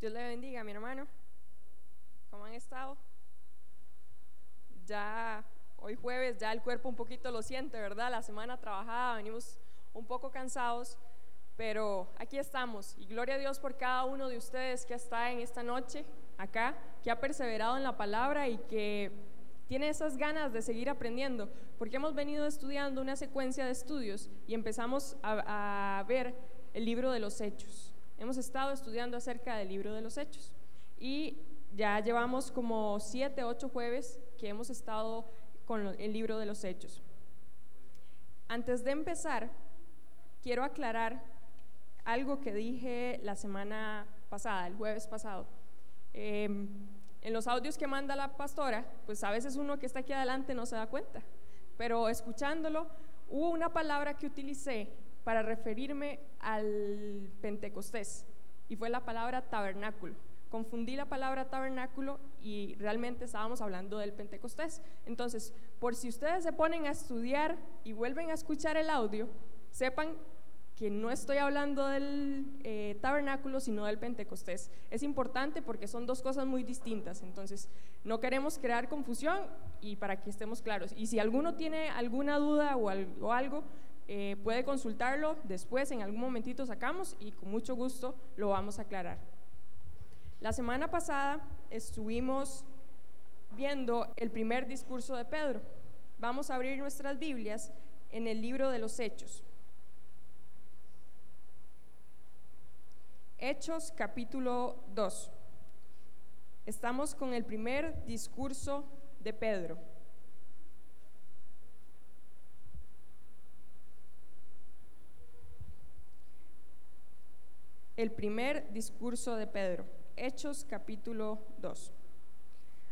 Dios le bendiga, mi hermano. ¿Cómo han estado? Ya hoy jueves, ya el cuerpo un poquito lo siente, ¿verdad? La semana trabajada, venimos un poco cansados, pero aquí estamos. Y gloria a Dios por cada uno de ustedes que está en esta noche acá, que ha perseverado en la palabra y que tiene esas ganas de seguir aprendiendo, porque hemos venido estudiando una secuencia de estudios y empezamos a, a ver el libro de los hechos. Hemos estado estudiando acerca del libro de los hechos y ya llevamos como siete, ocho jueves que hemos estado con el libro de los hechos. Antes de empezar, quiero aclarar algo que dije la semana pasada, el jueves pasado. Em, en los audios que manda la pastora, pues a veces uno que está aquí adelante no se da cuenta, pero escuchándolo, hubo una palabra que utilicé para referirme al Pentecostés y fue la palabra tabernáculo. Confundí la palabra tabernáculo y realmente estábamos hablando del Pentecostés. Entonces, por si ustedes se ponen a estudiar y vuelven a escuchar el audio, sepan que no estoy hablando del eh, tabernáculo, sino del Pentecostés. Es importante porque son dos cosas muy distintas, entonces no queremos crear confusión y para que estemos claros. Y si alguno tiene alguna duda o, algo, eh, puede consultarlo después, en algún momentito sacamos y con mucho gusto lo vamos a aclarar. La semana pasada estuvimos viendo el primer discurso de Pedro. Vamos a abrir nuestras Biblias en el libro de los Hechos. Hechos capítulo 2. Estamos con el primer discurso de Pedro. El primer discurso de Pedro, Hechos capítulo 2.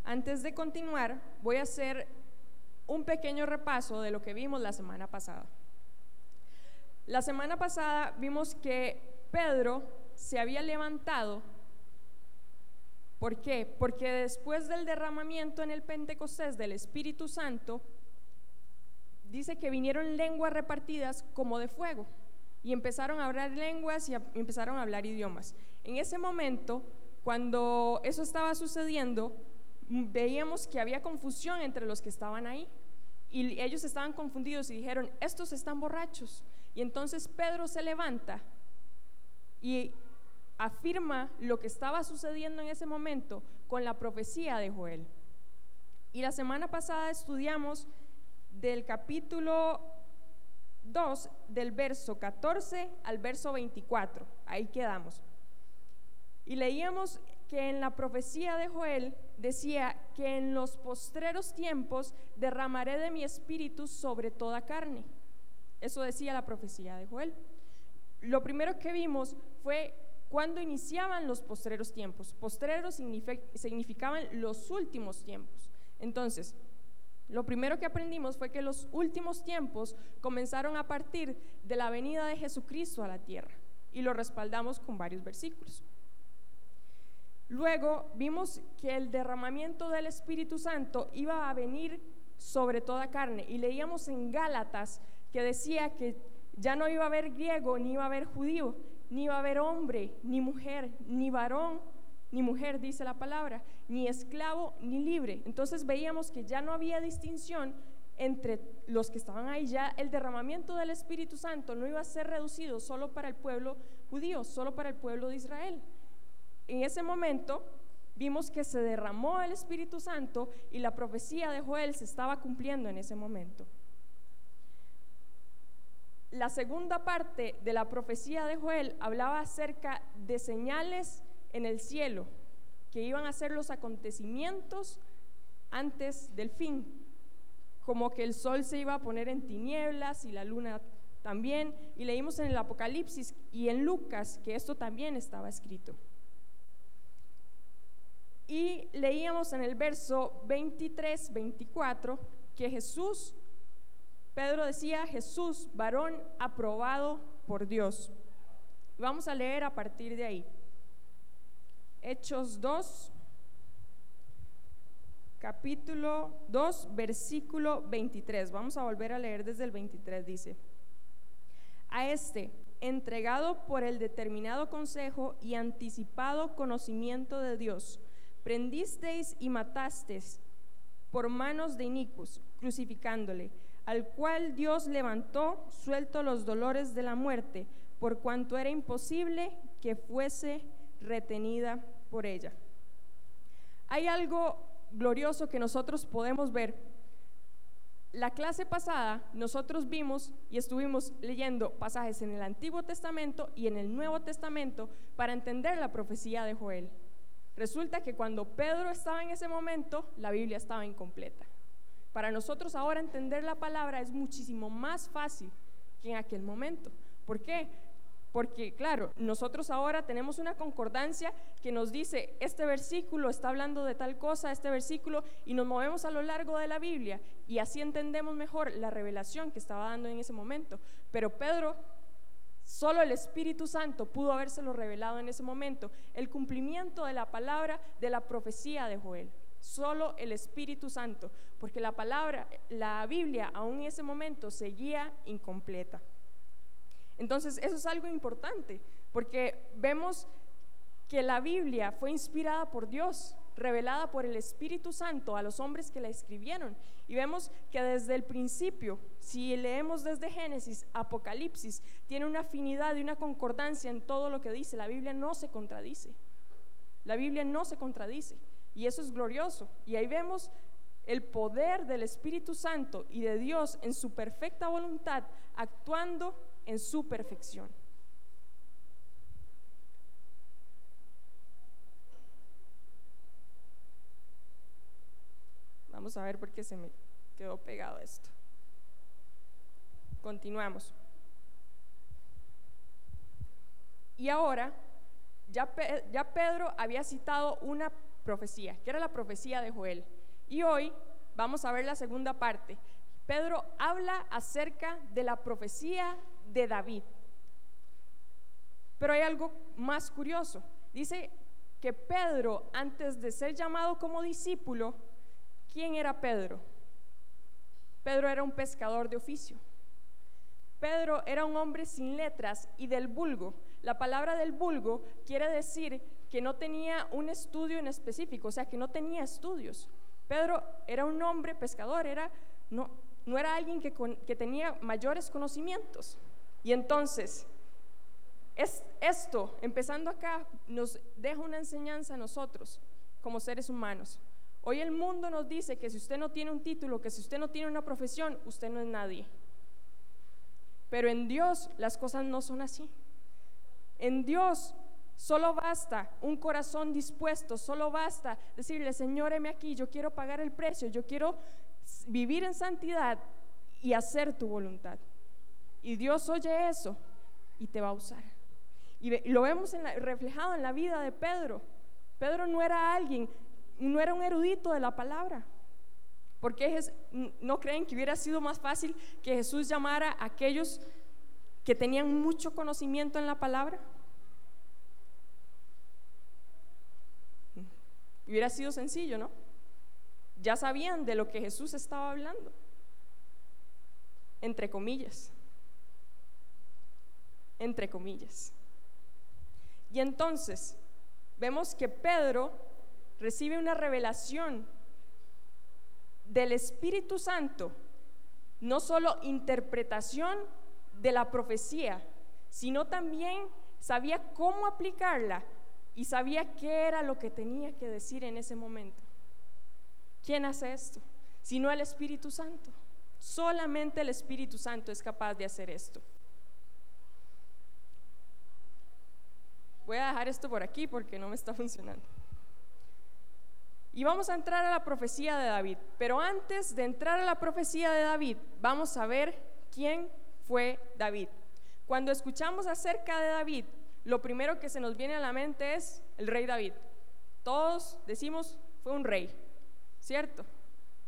Antes de continuar, voy a hacer un pequeño repaso de lo que vimos la semana pasada. La semana pasada vimos que Pedro se había levantado. ¿Por qué? Porque después del derramamiento en el Pentecostés del Espíritu Santo, dice que vinieron lenguas repartidas como de fuego y empezaron a hablar lenguas y empezaron a hablar idiomas. En ese momento, cuando eso estaba sucediendo, veíamos que había confusión entre los que estaban ahí. Y ellos estaban confundidos y dijeron, estos están borrachos. Y entonces Pedro se levanta y afirma lo que estaba sucediendo en ese momento con la profecía de Joel. Y la semana pasada estudiamos del capítulo 2 del verso 14 al verso 24. Ahí quedamos. Y leíamos que en la profecía de Joel decía que en los postreros tiempos derramaré de mi espíritu sobre toda carne. Eso decía la profecía de Joel. Lo primero que vimos fue cuando iniciaban los postreros tiempos. Postreros significaban los últimos tiempos. Entonces, lo primero que aprendimos fue que los últimos tiempos comenzaron a partir de la venida de Jesucristo a la tierra y lo respaldamos con varios versículos. Luego vimos que el derramamiento del Espíritu Santo iba a venir sobre toda carne y leíamos en Gálatas que decía que ya no iba a haber griego, ni iba a haber judío, ni iba a haber hombre, ni mujer, ni varón, ni mujer, dice la palabra, ni esclavo, ni libre. Entonces veíamos que ya no había distinción entre los que estaban ahí, ya el derramamiento del Espíritu Santo no iba a ser reducido solo para el pueblo judío, solo para el pueblo de Israel. En ese momento vimos que se derramó el Espíritu Santo y la profecía de Joel se estaba cumpliendo en ese momento. La segunda parte de la profecía de Joel hablaba acerca de señales en el cielo, que iban a ser los acontecimientos antes del fin, como que el sol se iba a poner en tinieblas y la luna también, y leímos en el Apocalipsis y en Lucas que esto también estaba escrito. Y leíamos en el verso 23, 24 que Jesús, Pedro decía, Jesús, varón aprobado por Dios. Vamos a leer a partir de ahí. Hechos 2, capítulo 2, versículo 23. Vamos a volver a leer desde el 23. Dice, a este, entregado por el determinado consejo y anticipado conocimiento de Dios, prendisteis y matasteis por manos de Inicus, crucificándole, al cual Dios levantó, suelto los dolores de la muerte, por cuanto era imposible que fuese retenida por ella. Hay algo glorioso que nosotros podemos ver. La clase pasada nosotros vimos y estuvimos leyendo pasajes en el Antiguo Testamento y en el Nuevo Testamento para entender la profecía de Joel. Resulta que cuando Pedro estaba en ese momento, la Biblia estaba incompleta. Para nosotros ahora entender la palabra es muchísimo más fácil que en aquel momento. ¿Por qué? Porque, claro, nosotros ahora tenemos una concordancia que nos dice, este versículo está hablando de tal cosa, este versículo, y nos movemos a lo largo de la Biblia y así entendemos mejor la revelación que estaba dando en ese momento. Pero Pedro, solo el Espíritu Santo pudo habérselo revelado en ese momento, el cumplimiento de la palabra de la profecía de Joel. Solo el Espíritu Santo, porque la palabra, la Biblia aún en ese momento seguía incompleta. Entonces, eso es algo importante, porque vemos que la Biblia fue inspirada por Dios, revelada por el Espíritu Santo a los hombres que la escribieron. Y vemos que desde el principio, si leemos desde Génesis, Apocalipsis, tiene una afinidad y una concordancia en todo lo que dice. La Biblia no se contradice. La Biblia no se contradice. Y eso es glorioso. Y ahí vemos el poder del Espíritu Santo y de Dios en su perfecta voluntad actuando en su perfección. Vamos a ver por qué se me quedó pegado esto. Continuamos. Y ahora, ya, ya Pedro había citado una profecía, que era la profecía de Joel. Y hoy vamos a ver la segunda parte. Pedro habla acerca de la profecía de David. Pero hay algo más curioso. Dice que Pedro, antes de ser llamado como discípulo, ¿quién era Pedro? Pedro era un pescador de oficio. Pedro era un hombre sin letras y del vulgo. La palabra del vulgo quiere decir que no tenía un estudio en específico, o sea, que no tenía estudios. Pedro era un hombre pescador, era, no, no era alguien que, que tenía mayores conocimientos. Y entonces, es, esto, empezando acá, nos deja una enseñanza a nosotros como seres humanos. Hoy el mundo nos dice que si usted no tiene un título, que si usted no tiene una profesión, usted no es nadie. Pero en Dios las cosas no son así. En Dios solo basta un corazón dispuesto, solo basta decirle, Señor, heme aquí, yo quiero pagar el precio, yo quiero vivir en santidad y hacer tu voluntad. Y Dios oye eso y te va a usar. Y lo vemos reflejado en la vida de Pedro. Pedro no era alguien, no era un erudito de la palabra. porque no creen que hubiera sido más fácil que Jesús llamara a aquellos que tenían mucho conocimiento en la palabra? Hubiera sido sencillo, ¿no? Ya sabían de lo que Jesús estaba hablando, entre comillas entre comillas. Y entonces vemos que Pedro recibe una revelación del Espíritu Santo, no solo interpretación de la profecía, sino también sabía cómo aplicarla y sabía qué era lo que tenía que decir en ese momento. ¿Quién hace esto? Sino el Espíritu Santo. Solamente el Espíritu Santo es capaz de hacer esto. Voy a dejar esto por aquí porque no me está funcionando. Y vamos a entrar a la profecía de David. Pero antes de entrar a la profecía de David, vamos a ver quién fue David. Cuando escuchamos acerca de David, lo primero que se nos viene a la mente es el rey David. Todos decimos, fue un rey, ¿cierto?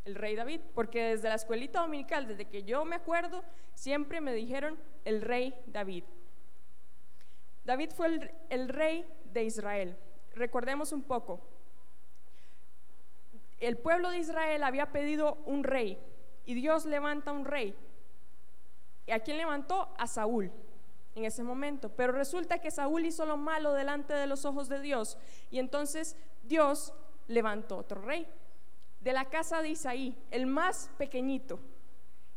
El rey David, porque desde la escuelita dominical, desde que yo me acuerdo, siempre me dijeron el rey David. David fue el, rey de Israel. Recordemos un poco. El pueblo de Israel había pedido un rey y Dios levanta un rey. ¿Y a quién levantó? A Saúl. en ese momento. Pero resulta que Saúl hizo lo malo delante de los ojos de Dios y entonces Dios levantó otro rey de la casa de Isaí, el más pequeñito,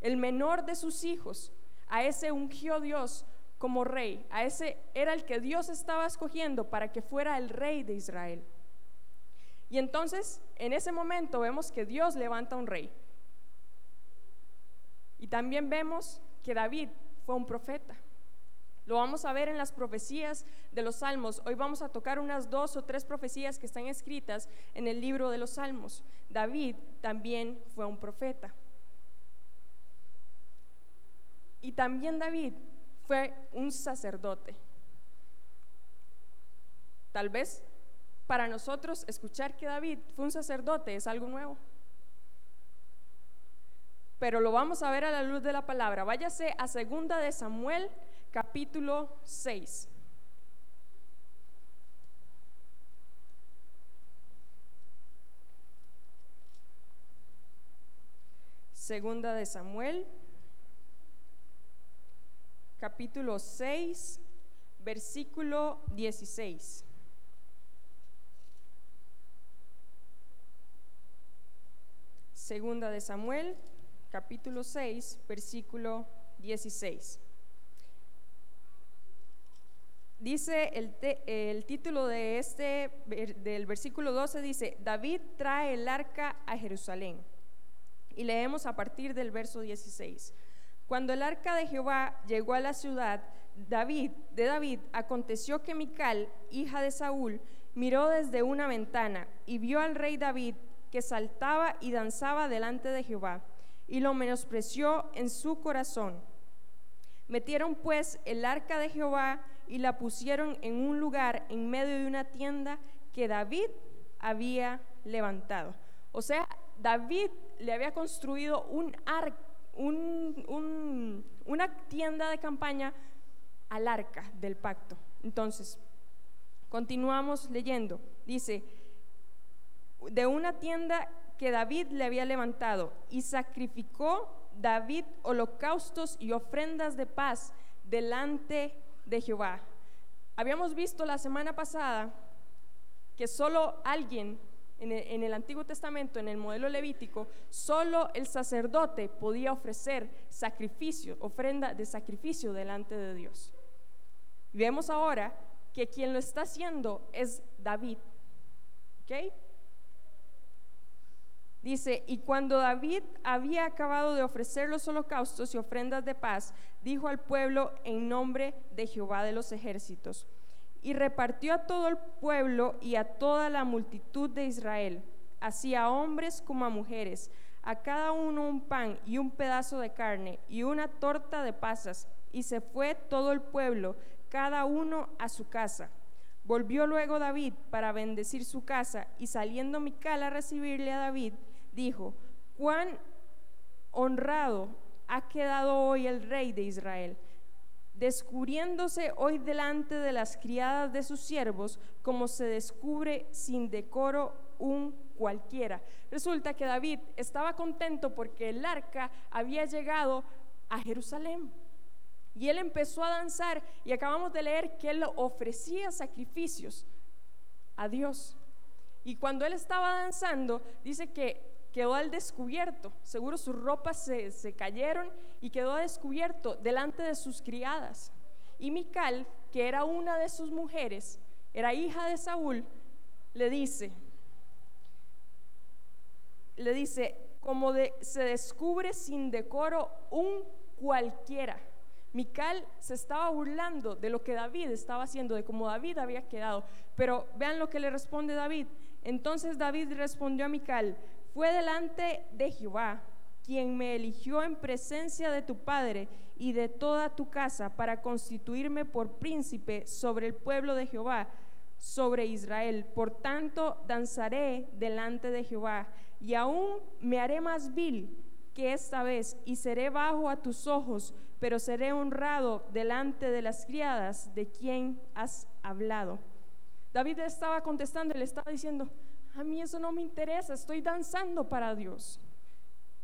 el menor de sus hijos. A ese ungió Dios como rey, a ese era el que Dios estaba escogiendo para que fuera el rey de Israel. Y entonces, en ese momento vemos que Dios levanta un rey. Y también vemos que David fue un profeta. Lo vamos a ver en las profecías de los salmos. Hoy vamos a tocar unas dos o tres profecías que están escritas en el libro de los salmos. David también fue un profeta. Y también David fue un sacerdote. Tal vez para nosotros escuchar que David fue un sacerdote es algo nuevo. Pero lo vamos a ver a la luz de la palabra. Váyase a segunda de Samuel capítulo 6. Segunda de Samuel, capítulo 6, versículo 16. Segunda de Samuel, capítulo 6, versículo 16. Dice el, el, título de este, del versículo 12, dice, David trae el arca a Jerusalén. Y leemos a partir del verso 16. Cuando el arca de Jehová llegó a la ciudad, David, de David, aconteció que Mical, hija de Saúl, miró desde una ventana y vio al rey David que saltaba y danzaba delante de Jehová, y lo menospreció en su corazón. Metieron pues el arca de Jehová y la pusieron en un lugar en medio de una tienda que David había levantado. O sea, David le había construido un una tienda de campaña al arca del pacto. Entonces, continuamos leyendo. Dice, de una tienda que David le había levantado y sacrificó David holocaustos y ofrendas de paz delante de Jehová. Habíamos visto la semana pasada que solo alguien en el, Antiguo Testamento, en el modelo levítico, solo el sacerdote podía ofrecer sacrificio, ofrenda de sacrificio delante de Dios. Vemos ahora que quien lo está haciendo es David. ¿Ok? Dice, y cuando David había acabado de ofrecer los holocaustos y ofrendas de paz, dijo al pueblo en nombre de Jehová de los ejércitos, y repartió a todo el pueblo y a toda la multitud de Israel, así a hombres como a mujeres, a cada uno un pan y un pedazo de carne y una torta de pasas, y se fue todo el pueblo, cada uno a su casa. Volvió luego David para bendecir su casa, y saliendo Mical a recibirle a David, dijo, cuán honrado ha quedado hoy el rey de Israel, descubriéndose hoy delante de las criadas de sus siervos, como se descubre sin decoro un cualquiera. Resulta que David estaba contento porque el arca había llegado a Jerusalén. Y él empezó a danzar y acabamos de leer que él ofrecía sacrificios a Dios. Y cuando él estaba danzando, dice que quedó al descubierto. Seguro sus ropas se, cayeron y quedó descubierto delante de sus criadas. Y Mical, que era una de sus mujeres, era hija de Saúl, le dice, le dice, como se descubre sin decoro un cualquiera. Mical se estaba burlando de lo que David estaba haciendo, de cómo David había quedado. Pero vean lo que le responde David. Entonces David respondió a Mical, fue delante de Jehová, quien me eligió en presencia de tu padre y de toda tu casa para constituirme por príncipe sobre el pueblo de Jehová, sobre Israel. Por tanto, danzaré delante de Jehová y aún me haré más vil que esta vez y seré bajo a tus ojos, pero seré honrado delante de las criadas de quien has hablado. David estaba contestando le estaba diciendo, a mí eso no me interesa, estoy danzando para Dios.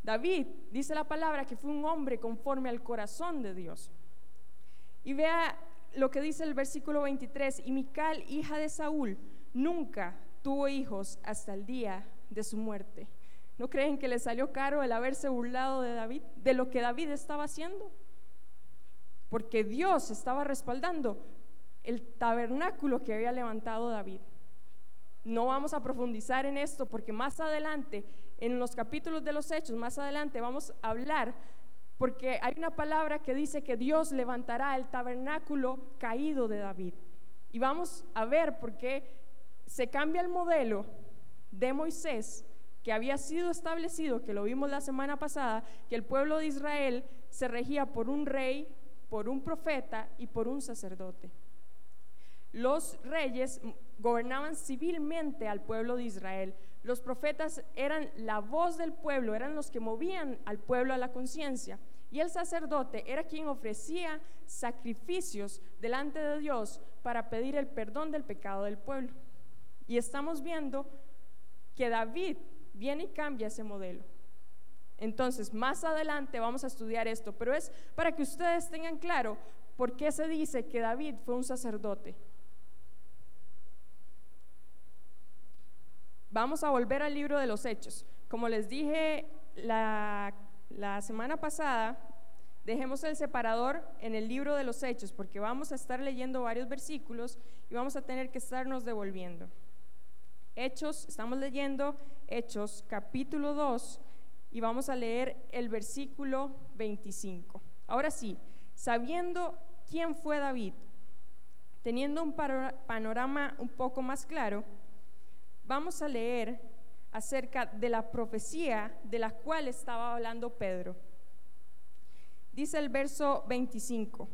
David dice la palabra que fue un hombre conforme al corazón de Dios. Y vea lo que dice el versículo 23, y Mical, hija de Saúl, nunca tuvo hijos hasta el día de su muerte. ¿No creen que le salió caro el haberse burlado de David, de lo que David estaba haciendo? Porque Dios estaba respaldando el tabernáculo que había levantado David. No vamos a profundizar en esto porque más adelante, en los capítulos de los Hechos, más adelante vamos a hablar porque hay una palabra que dice que Dios levantará el tabernáculo caído de David. Y vamos a ver por qué se cambia el modelo de Moisés que había sido establecido, que lo vimos la semana pasada, que el pueblo de Israel se regía por un rey, por un profeta y por un sacerdote. Los reyes gobernaban civilmente al pueblo de Israel. Los profetas eran la voz del pueblo, eran los que movían al pueblo a la conciencia. Y el sacerdote era quien ofrecía sacrificios delante de Dios para pedir el perdón del pecado del pueblo. Y estamos viendo que David viene y cambia ese modelo. Entonces, más adelante vamos a estudiar esto, pero es para que ustedes tengan claro por qué se dice que David fue un sacerdote. Vamos a volver al libro de los Hechos. Como les dije la semana pasada, dejemos el separador en el libro de los Hechos, porque vamos a estar leyendo varios versículos y vamos a tener que estarnos devolviendo. Hechos, estamos leyendo Hechos capítulo 2 y vamos a leer el versículo 25. Ahora sí, sabiendo quién fue David, teniendo un panorama un poco más claro, vamos a leer acerca de la profecía de la cual estaba hablando Pedro. Dice el verso 25,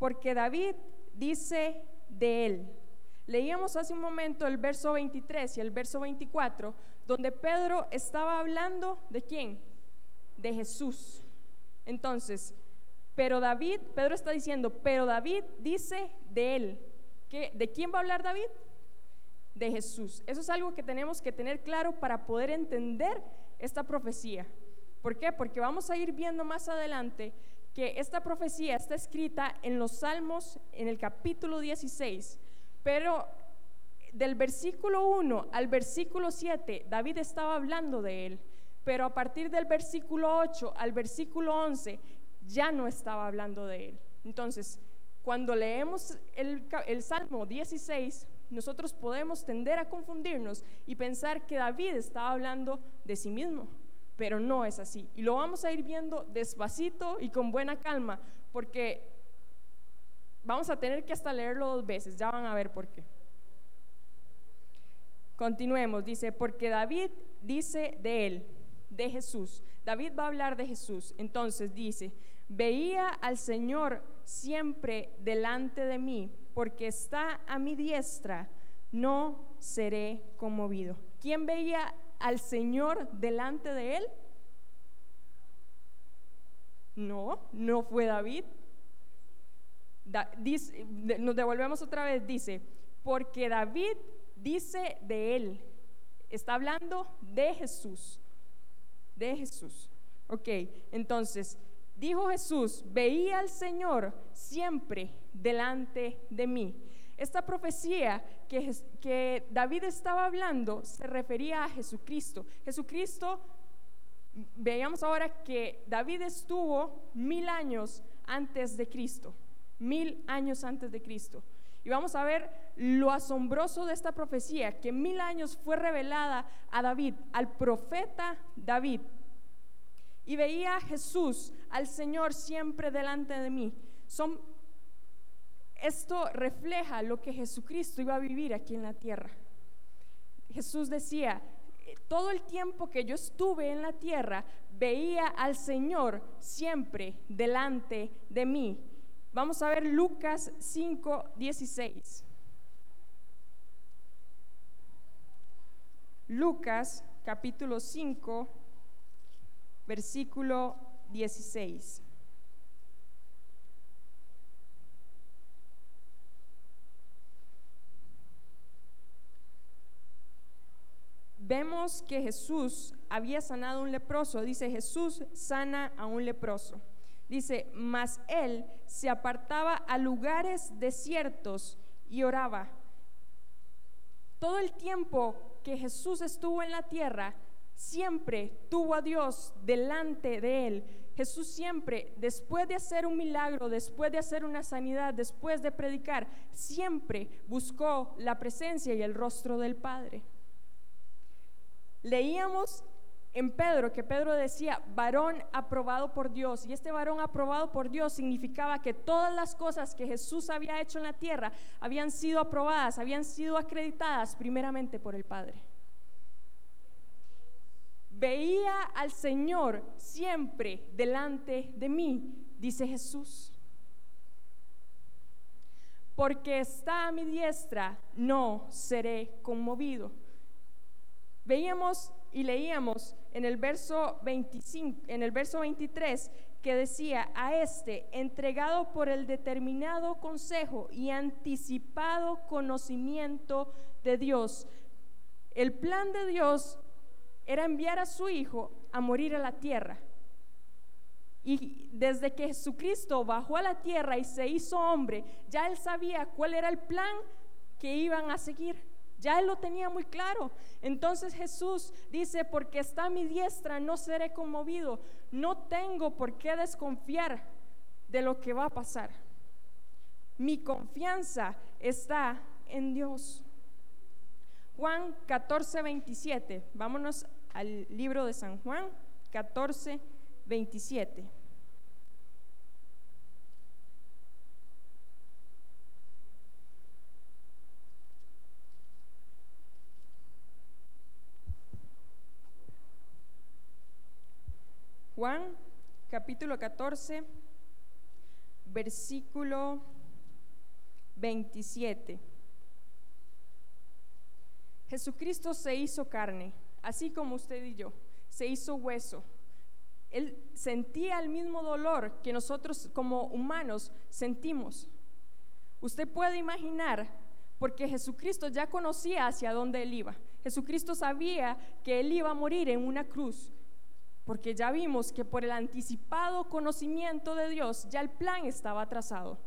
porque David dice de él. Leíamos hace un momento el verso 23 y el verso 24, donde Pedro estaba hablando de quién? De Jesús. Entonces, pero David, Pedro está diciendo, pero David dice de él. ¿De quién va a hablar David? De Jesús. Eso es algo que tenemos que tener claro para poder entender esta profecía. ¿Por qué? Porque vamos a ir viendo más adelante que esta profecía está escrita en los Salmos en el capítulo 16, pero del versículo 1 al versículo 7 David estaba hablando de él, pero a partir del versículo 8 al versículo 11 ya no estaba hablando de él. Entonces, cuando leemos el, el Salmo 16, nosotros podemos tender a confundirnos y pensar que David estaba hablando de sí mismo, pero no es así. Y lo vamos a ir viendo despacito y con buena calma, porque vamos a tener que hasta leerlo dos veces, ya van a ver por qué. Continuemos, dice, porque David dice de él, de Jesús. David va a hablar de Jesús. Entonces dice, veía al Señor siempre delante de mí porque está a mi diestra, no seré conmovido. ¿Quién veía al Señor delante de él? No, no fue David. nos devolvemos otra vez, dice, porque David dice de él, está hablando de Jesús, de Jesús. Ok, entonces, dijo Jesús, veía al Señor siempre delante de mí. Esta profecía que, que, David estaba hablando se refería a Jesucristo. Jesucristo, veamos ahora que David estuvo mil años antes de Cristo, mil años antes de Cristo. Y vamos a ver lo asombroso de esta profecía, que mil años fue revelada a David, al profeta David. Y veía a Jesús, al Señor siempre delante de mí. Son esto refleja lo que Jesucristo iba a vivir aquí en la tierra. Jesús decía, todo el tiempo que yo estuve en la tierra, veía al Señor siempre delante de mí. Vamos a ver Lucas 5, 16. Lucas capítulo 5, versículo 16. vemos que Jesús había sanado a un leproso. Dice, Jesús sana a un leproso. Dice, mas él se apartaba a lugares desiertos y oraba. Todo el tiempo que Jesús estuvo en la tierra, siempre tuvo a Dios delante de él. Jesús siempre, después de hacer un milagro, después de hacer una sanidad, después de predicar, siempre buscó la presencia y el rostro del Padre. Leíamos en Pedro, que Pedro decía, varón aprobado por Dios. Y este varón aprobado por Dios significaba que todas las cosas que Jesús había hecho en la tierra habían sido aprobadas, habían sido acreditadas primeramente por el Padre. Veía al Señor siempre delante de mí, dice Jesús. Porque está a mi diestra, no seré conmovido. Veíamos y leíamos en el verso 25, en el verso 23 que decía a este entregado por el determinado consejo y anticipado conocimiento de Dios. El plan de Dios era enviar a su hijo a morir a la tierra. Y desde que Jesucristo bajó a la tierra y se hizo hombre, ya él sabía cuál era el plan que iban a seguir. Ya él lo tenía muy claro. Entonces Jesús dice, porque está mi diestra, no seré conmovido. No tengo por qué desconfiar de lo que va a pasar. Mi confianza está en Dios. Juan 14, 27. Vámonos al libro de San Juan 14, 27. Juan capítulo 14, versículo 27. Jesucristo se hizo carne, así como usted y yo, se hizo hueso. Él sentía el mismo dolor que nosotros como humanos sentimos. Usted puede imaginar, porque Jesucristo ya conocía hacia dónde él iba. Jesucristo sabía que él iba a morir en una cruz porque ya vimos que por el anticipado conocimiento de Dios ya el plan estaba trazado.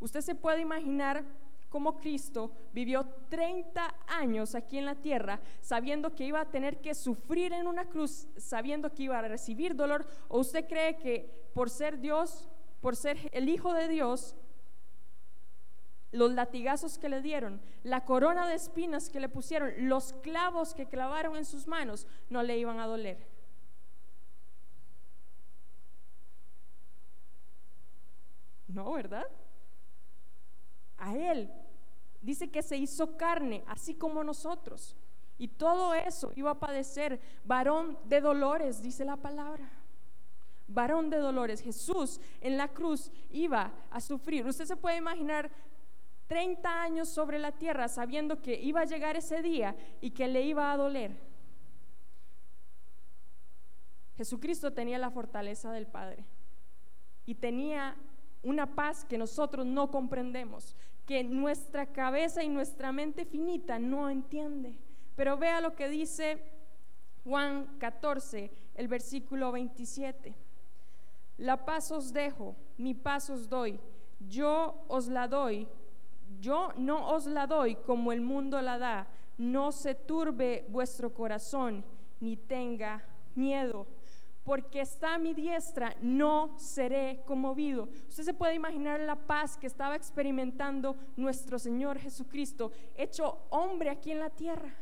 Usted se puede imaginar cómo Cristo vivió 30 años aquí en la tierra sabiendo que iba a tener que sufrir en una cruz, sabiendo que iba a recibir dolor, o usted cree que por ser Dios, por ser el Hijo de Dios, los latigazos que le dieron, la corona de espinas que le pusieron, los clavos que clavaron en sus manos, no le iban a doler. No, ¿verdad? A Él dice que se hizo carne, así como nosotros. Y todo eso iba a padecer. Varón de dolores, dice la palabra. Varón de dolores. Jesús en la cruz iba a sufrir. Usted se puede imaginar 30 años sobre la tierra sabiendo que iba a llegar ese día y que le iba a doler. Jesucristo tenía la fortaleza del Padre y tenía una paz que nosotros no comprendemos, que nuestra cabeza y nuestra mente finita no entiende. Pero vea lo que dice Juan 14, el versículo 27. La paz os dejo, mi paz os doy, yo os la doy, yo no os la doy como el mundo la da, no se turbe vuestro corazón, ni tenga miedo porque está a mi diestra, no seré conmovido. Usted se puede imaginar la paz que estaba experimentando nuestro Señor Jesucristo, hecho hombre aquí en la tierra.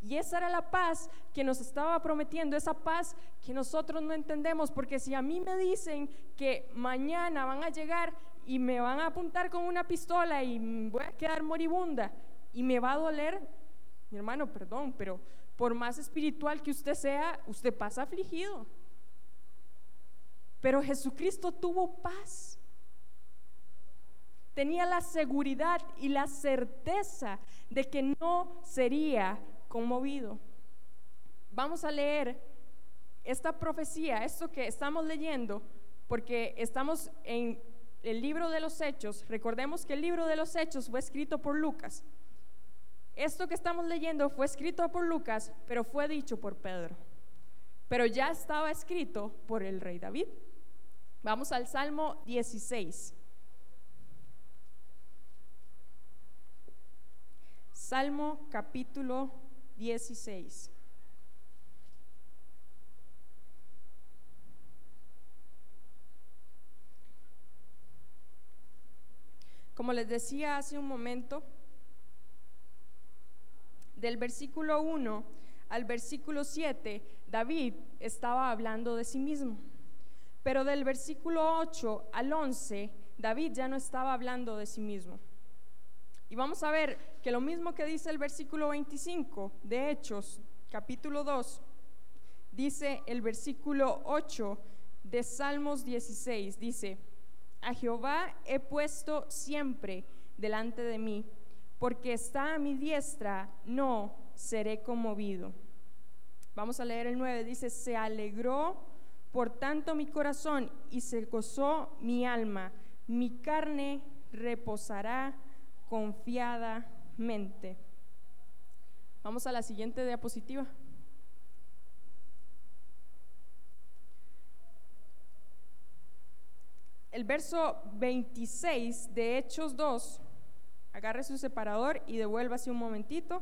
Y esa era la paz que nos estaba prometiendo, esa paz que nosotros no entendemos, porque si a mí me dicen que mañana van a llegar y me van a apuntar con una pistola y voy a quedar moribunda y me va a doler, mi hermano, perdón, pero por más espiritual que usted sea, usted pasa afligido. Pero Jesucristo tuvo paz. Tenía la seguridad y la certeza de que no sería conmovido. Vamos a leer esta profecía, esto que estamos leyendo, porque estamos en el libro de los Hechos. Recordemos que el libro de los Hechos fue escrito por Lucas. Esto que estamos leyendo fue escrito por Lucas, pero fue dicho por Pedro. Pero ya estaba escrito por el rey David. Vamos al Salmo 16. Salmo capítulo 16. Como les decía hace un momento, del versículo 1 al versículo 7, David estaba hablando de sí mismo. Pero del versículo 8 al 11, David ya no estaba hablando de sí mismo. Y vamos a ver que lo mismo que dice el versículo 25 de Hechos, capítulo 2, dice el versículo 8 de Salmos 16, dice, a Jehová he puesto siempre delante de mí, porque está a mi diestra, no seré conmovido. Vamos a leer el 9, dice, se alegró por tanto mi corazón y se gozó mi alma, mi carne reposará confiadamente. Vamos a la siguiente diapositiva. el verso 26 de Hechos 2, agarre su separador y devuélvase un momentito.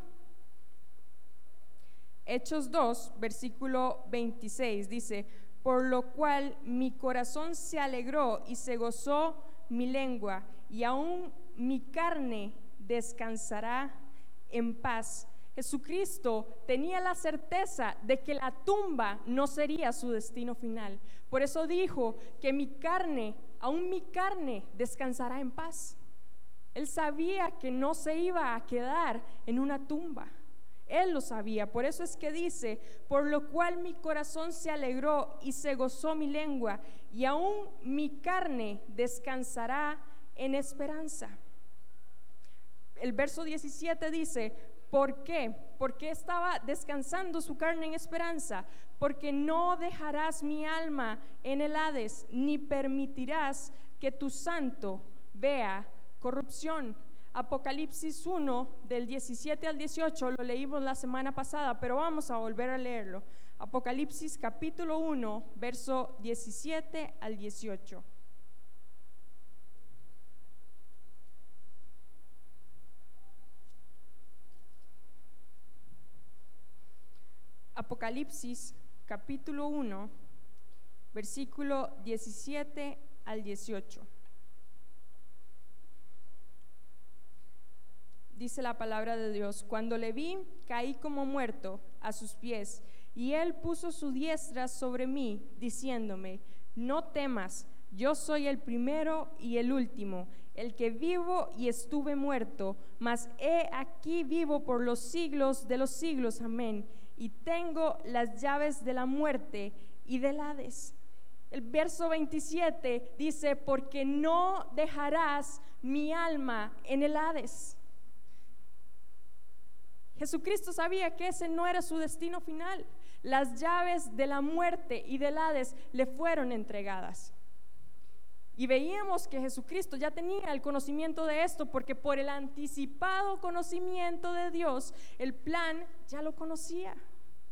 Hechos 2, versículo 26 dice, por lo cual mi corazón se alegró y se gozó mi lengua, y aún mi carne descansará en paz. Jesucristo tenía la certeza de que la tumba no sería su destino final. Por eso dijo que mi carne aún mi carne descansará en paz. Él sabía que no se iba a quedar en una tumba. Él lo sabía, por eso es que dice, por lo cual mi corazón se alegró y se gozó mi lengua, y aún mi carne descansará en esperanza. El verso 17 dice, ¿por qué? Porque estaba descansando su carne en esperanza, porque no dejarás mi alma en el Hades, ni permitirás que tu santo vea corrupción. Apocalipsis 1, del 17 al 18, lo leímos la semana pasada, pero vamos a volver a leerlo. Apocalipsis capítulo 1, verso 17 al 18. Apocalipsis capítulo 1, versículo 17 al 18. Dice la palabra de Dios, cuando le vi, caí como muerto a sus pies, y él puso su diestra sobre mí, diciéndome, no temas, yo soy el primero y el último, el que vivo y estuve muerto, mas he aquí vivo por los siglos de los siglos, amén y tengo las llaves de la muerte y del Hades. El verso 27 dice, porque no dejarás mi alma en el Hades. Jesucristo sabía que ese no era su destino final. Las llaves de la muerte y del Hades le fueron entregadas. Y veíamos que Jesucristo ya tenía el conocimiento de esto porque por el anticipado conocimiento de Dios, el plan ya lo conocía,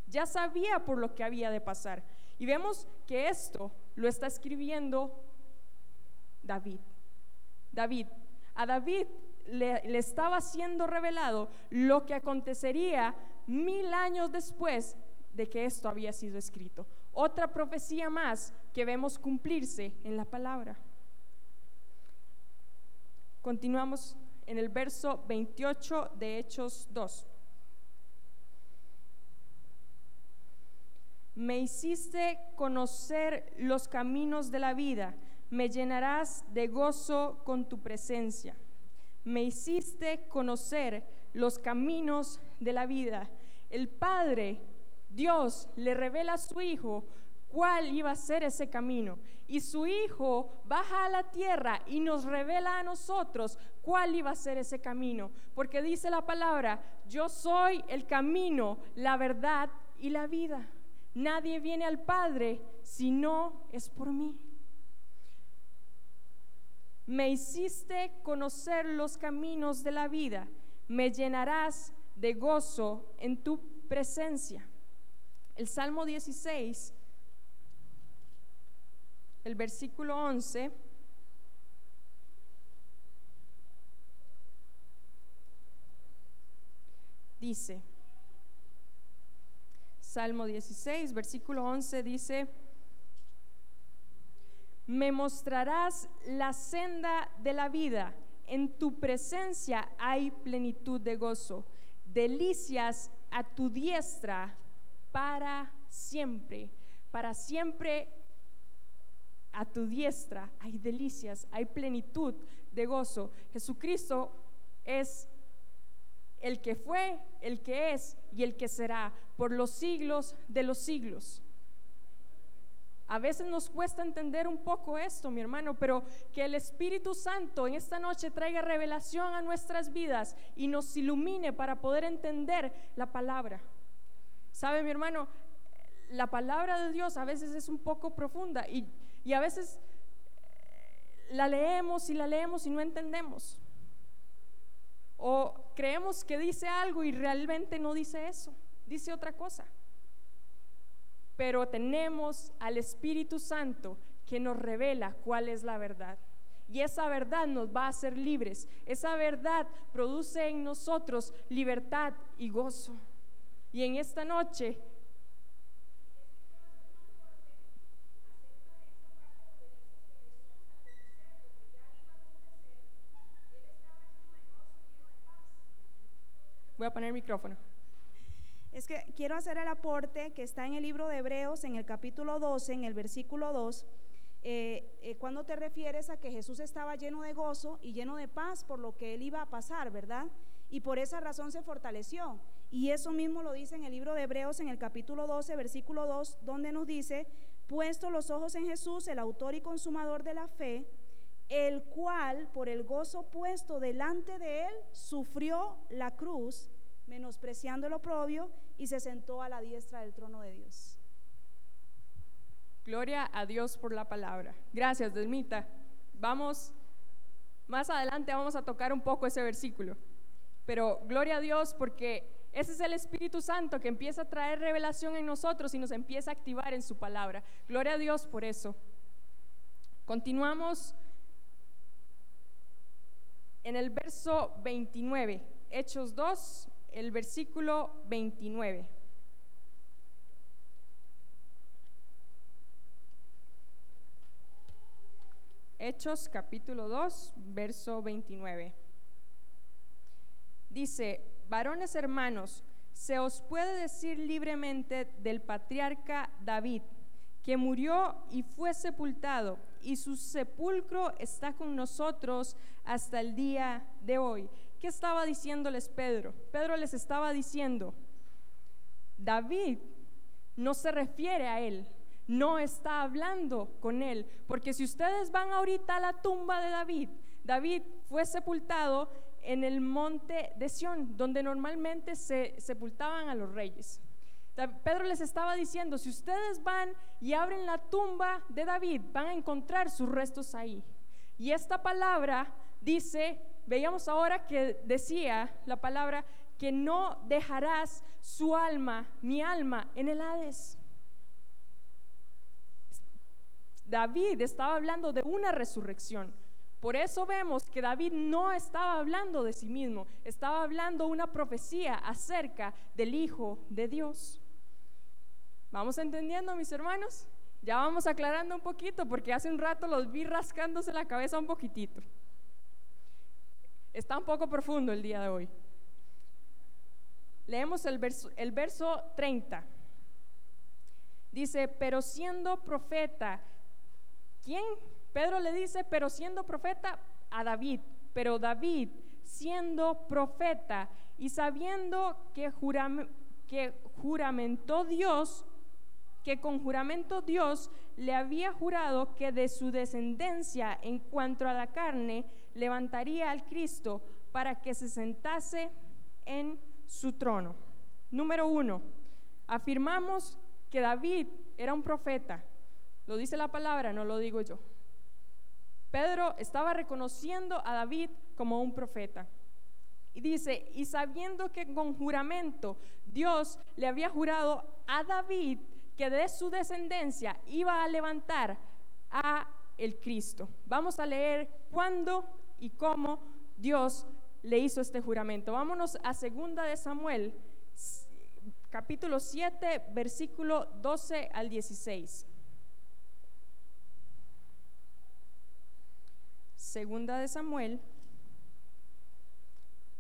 ya sabía por lo que había de pasar. Y vemos que esto lo está escribiendo David. David. A David le, estaba siendo revelado lo que acontecería mil años después de que esto había sido escrito. Otra profecía más que vemos cumplirse en la palabra. Continuamos en el verso 28 de Hechos 2. Me hiciste conocer los caminos de la vida, me llenarás de gozo con tu presencia. Me hiciste conocer los caminos de la vida. El Padre, Dios, le revela a su Hijo cuál iba a ser ese camino. Y su Hijo baja a la tierra y nos revela a nosotros cuál iba a ser ese camino. Porque dice la palabra, yo soy el camino, la verdad y la vida. Nadie viene al Padre si no es por mí. Me hiciste conocer los caminos de la vida, me llenarás de gozo en tu presencia. El Salmo 16 el versículo 11. Dice, Salmo 16, versículo 11 dice, me mostrarás la senda de la vida, en tu presencia hay plenitud de gozo, delicias a tu diestra para siempre, para siempre a tu diestra hay delicias, hay plenitud de gozo. Jesucristo es el que fue, el que es y el que será por los siglos de los siglos. A veces nos cuesta entender un poco esto, mi hermano, pero que el Espíritu Santo en esta noche traiga revelación a nuestras vidas y nos ilumine para poder entender la palabra. ¿Sabe, mi hermano? La palabra de Dios a veces es un poco profunda y, y a veces eh, la leemos y la leemos y no entendemos. O creemos que dice algo y realmente no dice eso, dice otra cosa. Pero tenemos al Espíritu Santo que nos revela cuál es la verdad. Y esa verdad nos va a hacer libres. Esa verdad produce en nosotros libertad y gozo. Y en esta noche Voy a poner el micrófono. Es que quiero hacer el aporte que está en el libro de Hebreos, en el capítulo 12, en el versículo 2, eh, eh, cuando te refieres a que Jesús estaba lleno de gozo y lleno de paz por lo que él iba a pasar, ¿verdad? Y por esa razón se fortaleció. Y eso mismo lo dice en el libro de Hebreos, en el capítulo 12, versículo 2, donde nos dice, puesto los ojos en Jesús, el autor y consumador de la fe, el cual por el gozo puesto delante de él sufrió la cruz, menospreciando el oprobio, y se sentó a la diestra del trono de Dios. Gloria a Dios por la palabra. Gracias, Delmita. Vamos, más adelante vamos a tocar un poco ese versículo. Pero gloria a Dios porque ese es el Espíritu Santo que empieza a traer revelación en nosotros y nos empieza a activar en su palabra. Gloria a Dios por eso. Continuamos en el verso 29, Hechos 2, el versículo 29. Hechos capítulo 2, verso 29. Dice, varones hermanos, se os puede decir libremente del patriarca David, que murió y fue sepultado, y su sepulcro está con nosotros hasta el día de hoy. ¿Qué estaba diciéndoles Pedro? Pedro les estaba diciendo, David no se refiere a él, no está hablando con él, porque si ustedes van ahorita a la tumba de David, David fue sepultado en el monte de Sión, donde normalmente se sepultaban a los reyes. Pedro les estaba diciendo, si ustedes van y abren la tumba de David, van a encontrar sus restos ahí. Y esta palabra dice, veíamos ahora que decía la palabra, que no dejarás su alma, mi alma, en el Hades. David estaba hablando de una resurrección. Por eso vemos que David no estaba hablando de sí mismo, estaba hablando una profecía acerca del Hijo de Dios. ¿Vamos entendiendo, mis hermanos? Ya vamos aclarando un poquito porque hace un rato los vi rascándose la cabeza un poquitito. Está un poco profundo el día de hoy. Leemos el verso, el verso 30. Dice, pero siendo profeta, ¿quién? Pedro le dice, pero siendo profeta a David, pero David siendo profeta y sabiendo que, que juramentó Dios que con juramento Dios le había jurado que de su descendencia en cuanto a la carne levantaría al Cristo para que se sentase en su trono. Número uno, afirmamos que David era un profeta. Lo dice la palabra, no lo digo yo. Pedro estaba reconociendo a David como un profeta. Y dice, y sabiendo que con juramento Dios le había jurado a David que de su descendencia iba a levantar a el Cristo. Vamos a leer cuándo y cómo Dios le hizo este juramento. Vámonos a segunda de Samuel, capítulo 7, versículo 12 al 16. Segunda de Samuel,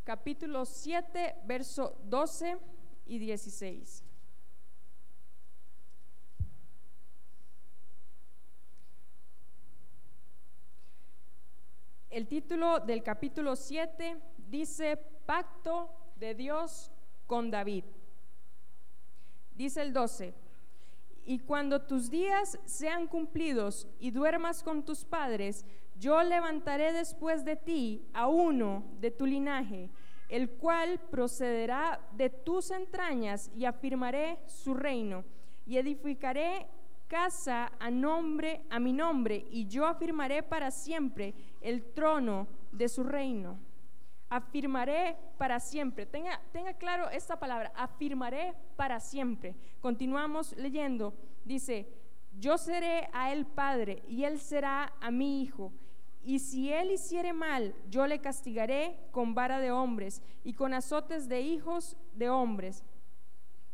capítulo 7, verso 12 y 16. El título del capítulo 7 dice Pacto de Dios con David. Dice el 12, y cuando tus días sean cumplidos y duermas con tus padres, yo levantaré después de ti a uno de tu linaje, el cual procederá de tus entrañas y afirmaré su reino, y edificaré casa a nombre a mi nombre, y yo afirmaré para siempre el trono de su reino. Afirmaré para siempre. Tenga, tenga claro esta palabra, afirmaré para siempre. Continuamos leyendo. Dice, yo seré a él padre y él será a mi hijo. Y si él hiciere mal, yo le castigaré con vara de hombres y con azotes de hijos de hombres.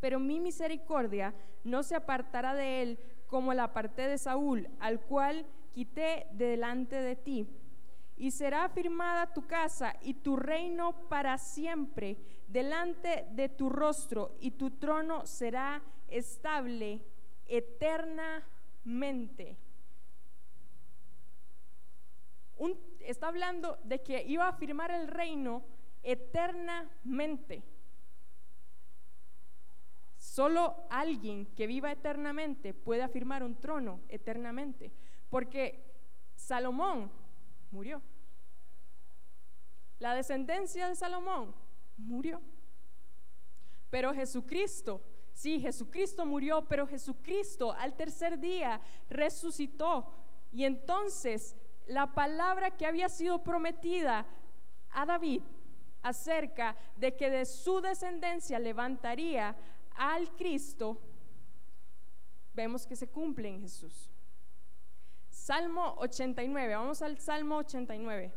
Pero mi misericordia no se apartará de él como la aparté de Saúl, al cual quité delante de ti. Y será afirmada tu casa y tu reino para siempre delante de tu rostro, y tu trono será estable eternamente está hablando de que iba a firmar el reino eternamente. Solo alguien que viva eternamente puede afirmar un trono eternamente, porque Salomón murió. La descendencia de Salomón murió. Pero Jesucristo, sí, Jesucristo murió, pero Jesucristo al tercer día resucitó. Y entonces la palabra que había sido prometida a David acerca de que de su descendencia levantaría al Cristo, vemos que se cumple en Jesús. Salmo 89, vamos al Salmo 89.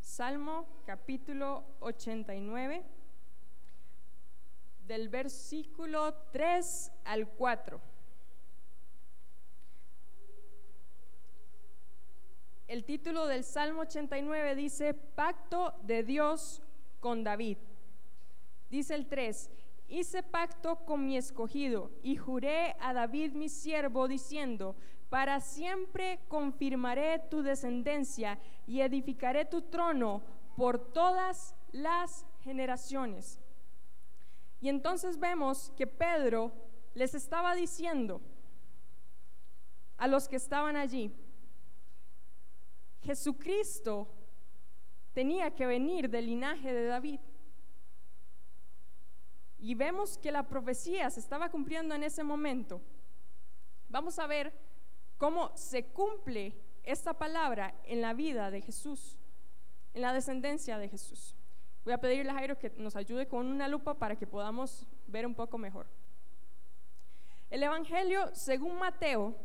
Salmo capítulo 89, del versículo 3 al 4. El título del Salmo 89 dice, Pacto de Dios con David. Dice el 3, hice pacto con mi escogido y juré a David mi siervo diciendo, para siempre confirmaré tu descendencia y edificaré tu trono por todas las generaciones. Y entonces vemos que Pedro les estaba diciendo a los que estaban allí, Jesucristo tenía que venir del linaje de David. Y vemos que la profecía se estaba cumpliendo en ese momento. Vamos a ver cómo se cumple esta palabra en la vida de Jesús, en la descendencia de Jesús. Voy a pedirle a Jairo que nos ayude con una lupa para que podamos ver un poco mejor. El Evangelio, según Mateo,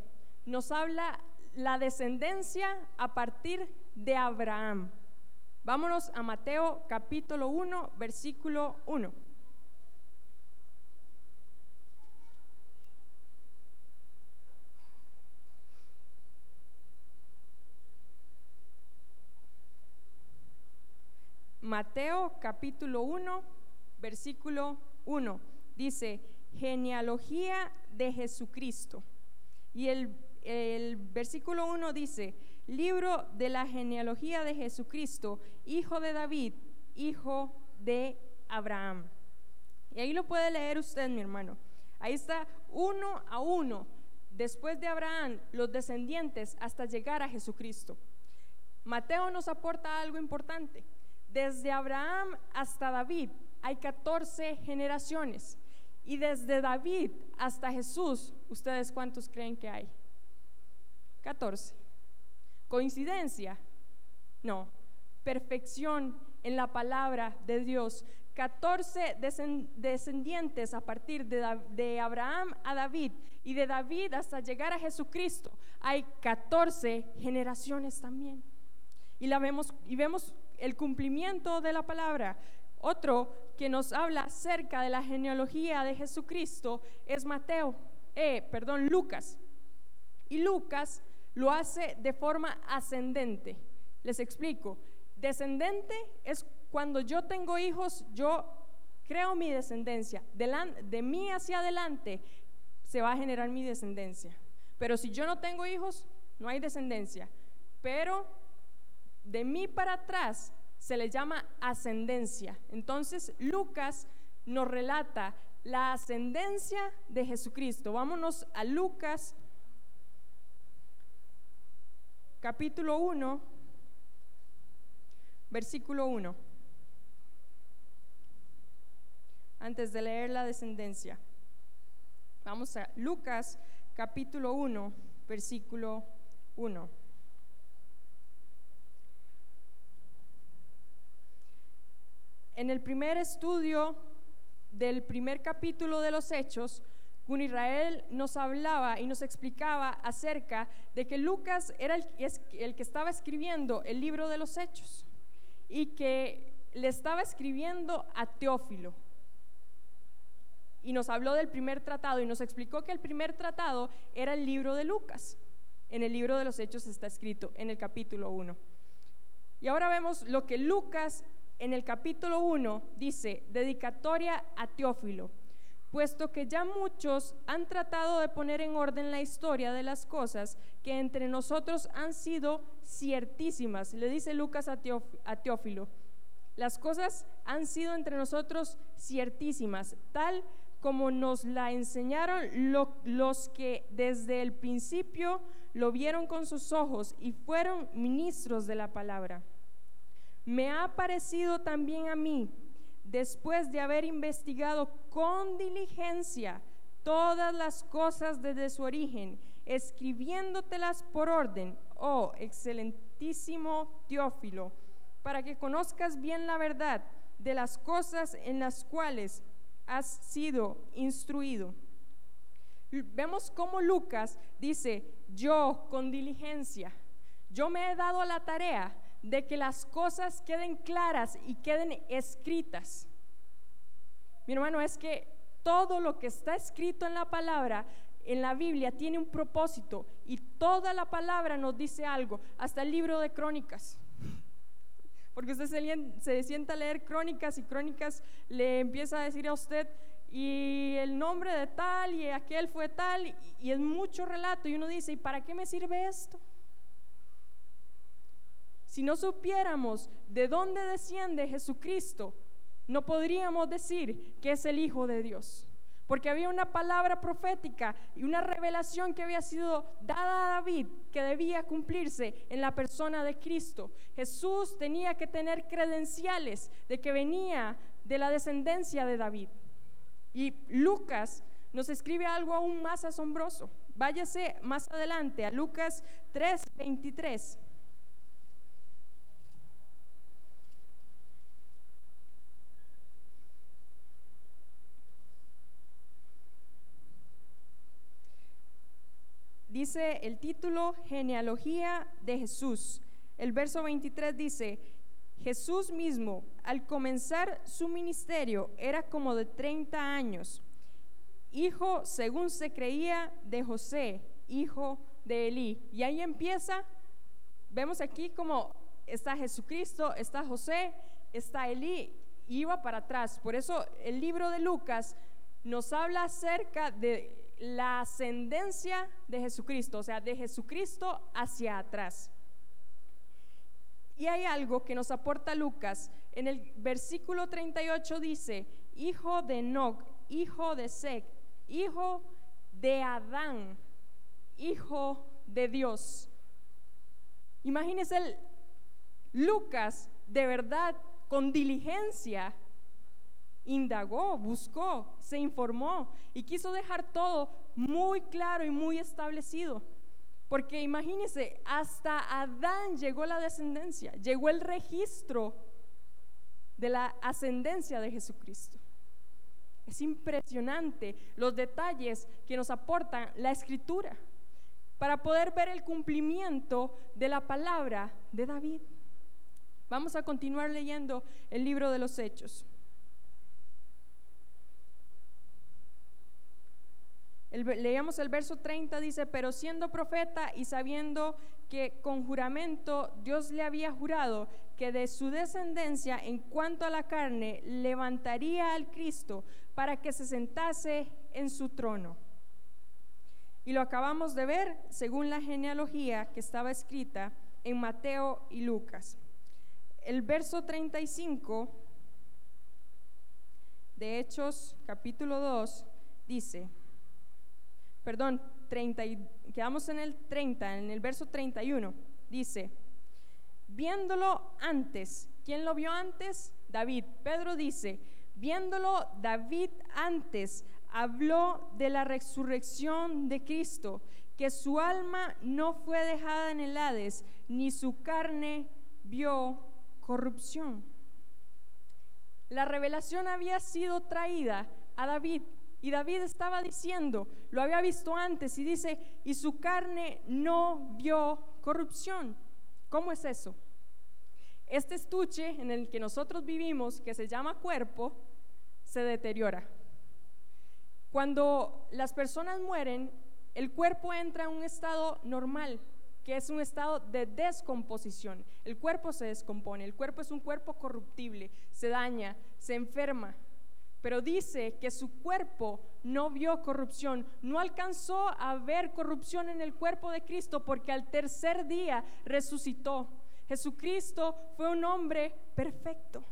nos habla la descendencia a partir de Abraham. Vámonos a Mateo capítulo 1, versículo 1. Mateo capítulo 1, versículo 1. Dice, genealogía de Jesucristo. Y el, el versículo 1 dice, libro de la genealogía de Jesucristo, hijo de David, hijo de Abraham. Y ahí lo puede leer usted, mi hermano. Ahí está uno a uno, después de Abraham, los descendientes hasta llegar a Jesucristo. Mateo nos aporta algo importante. Desde Abraham hasta David hay 14 generaciones. Y desde David hasta Jesús, ¿ustedes cuántos creen que hay? 14. ¿Coincidencia? No. Perfección en la palabra de Dios. 14 descendientes a partir de, Abraham a David y de David hasta llegar a Jesucristo. Hay 14 generaciones también. Y, la vemos, y vemos el cumplimiento de la palabra. Otro que nos habla acerca de la genealogía de Jesucristo es Mateo, eh, perdón, Lucas. Y Lucas lo hace de forma ascendente. Les explico. Descendente es cuando yo tengo hijos, yo creo mi descendencia. De, mí hacia adelante se va a generar mi descendencia. Pero si yo no tengo hijos, no hay descendencia. Pero de mí para atrás se le llama ascendencia. Entonces Lucas nos relata la ascendencia de Jesucristo. Vámonos a Lucas capítulo 1, versículo 1. Antes de leer la descendencia. Vamos a Lucas capítulo 1, versículo 1. En el primer estudio del primer capítulo de los Hechos, Gun Israel nos hablaba y nos explicaba acerca de que Lucas era el, el, que estaba escribiendo el libro de los Hechos y que le estaba escribiendo a Teófilo. Y nos habló del primer tratado y nos explicó que el primer tratado era el libro de Lucas. En el libro de los Hechos está escrito en el capítulo 1. Y ahora vemos lo que Lucas en el capítulo 1 dice, dedicatoria a Teófilo, puesto que ya muchos han tratado de poner en orden la historia de las cosas que entre nosotros han sido ciertísimas, le dice Lucas a, Teófilo, las cosas han sido entre nosotros ciertísimas, tal como nos la enseñaron los que desde el principio lo vieron con sus ojos y fueron ministros de la palabra. Me ha parecido también a mí, después de haber investigado con diligencia todas las cosas desde su origen, escribiéndotelas por orden, oh excelentísimo Teófilo, para que conozcas bien la verdad de las cosas en las cuales has sido instruido. Vemos cómo Lucas dice, yo con diligencia, yo me he dado la tarea de que las cosas queden claras y queden escritas. Mi hermano, es que todo lo que está escrito en la palabra, en la Biblia, tiene un propósito y toda la palabra nos dice algo, hasta el libro de crónicas. Porque usted se, sienta a leer crónicas y crónicas le empieza a decir a usted, y el nombre de tal y aquel fue tal, y, y es mucho relato, y uno dice, ¿y para qué me sirve esto? Si no supiéramos de dónde desciende Jesucristo, no podríamos decir que es el Hijo de Dios. Porque había una palabra profética y una revelación que había sido dada a David que debía cumplirse en la persona de Cristo. Jesús tenía que tener credenciales de que venía de la descendencia de David. Y Lucas nos escribe algo aún más asombroso. Váyase más adelante a Lucas 3, 23. Dice el título Genealogía de Jesús. El verso 23 dice, Jesús mismo, al comenzar su ministerio, era como de 30 años, hijo, según se creía, de José, hijo de Elí. Y ahí empieza, vemos aquí como está Jesucristo, está José, está Elí, iba para atrás. Por eso el libro de Lucas nos habla acerca de la ascendencia de Jesucristo, o sea, de Jesucristo hacia atrás. Y hay algo que nos aporta Lucas. En el versículo 38 dice, hijo de Enoch, hijo de Sec, hijo de Adán, hijo de Dios. Imagínense Lucas de verdad con diligencia indagó, buscó, se informó y quiso dejar todo muy claro y muy establecido. Porque imagínense, hasta Adán llegó la descendencia, llegó el registro de la ascendencia de Jesucristo. Es impresionante los detalles que nos aporta la escritura para poder ver el cumplimiento de la palabra de David. Vamos a continuar leyendo el libro de los Hechos. Leíamos el verso 30, dice, pero siendo profeta y sabiendo que con juramento Dios le había jurado que de su descendencia en cuanto a la carne levantaría al Cristo para que se sentase en su trono. Y lo acabamos de ver según la genealogía que estaba escrita en Mateo y Lucas. El verso 35 de Hechos capítulo 2 dice, perdón, 30, quedamos en el 30, en el verso 31, dice, viéndolo antes, ¿quién lo vio antes? David. Pedro dice, viéndolo David antes, habló de la resurrección de Cristo, que su alma no fue dejada en el Hades, ni su carne vio corrupción. La revelación había sido traída a David y David estaba diciendo, lo había visto antes y dice, y su carne no vio corrupción. ¿Cómo es eso? Este estuche en el que nosotros vivimos, que se llama cuerpo, se deteriora. Cuando las personas mueren, el cuerpo entra en un estado normal, que es un estado de descomposición. El cuerpo se descompone, el cuerpo es un cuerpo corruptible, se daña, se enferma pero dice que su cuerpo no vio corrupción, no alcanzó a ver corrupción en el cuerpo de Cristo porque al tercer día resucitó. Jesucristo fue un hombre perfecto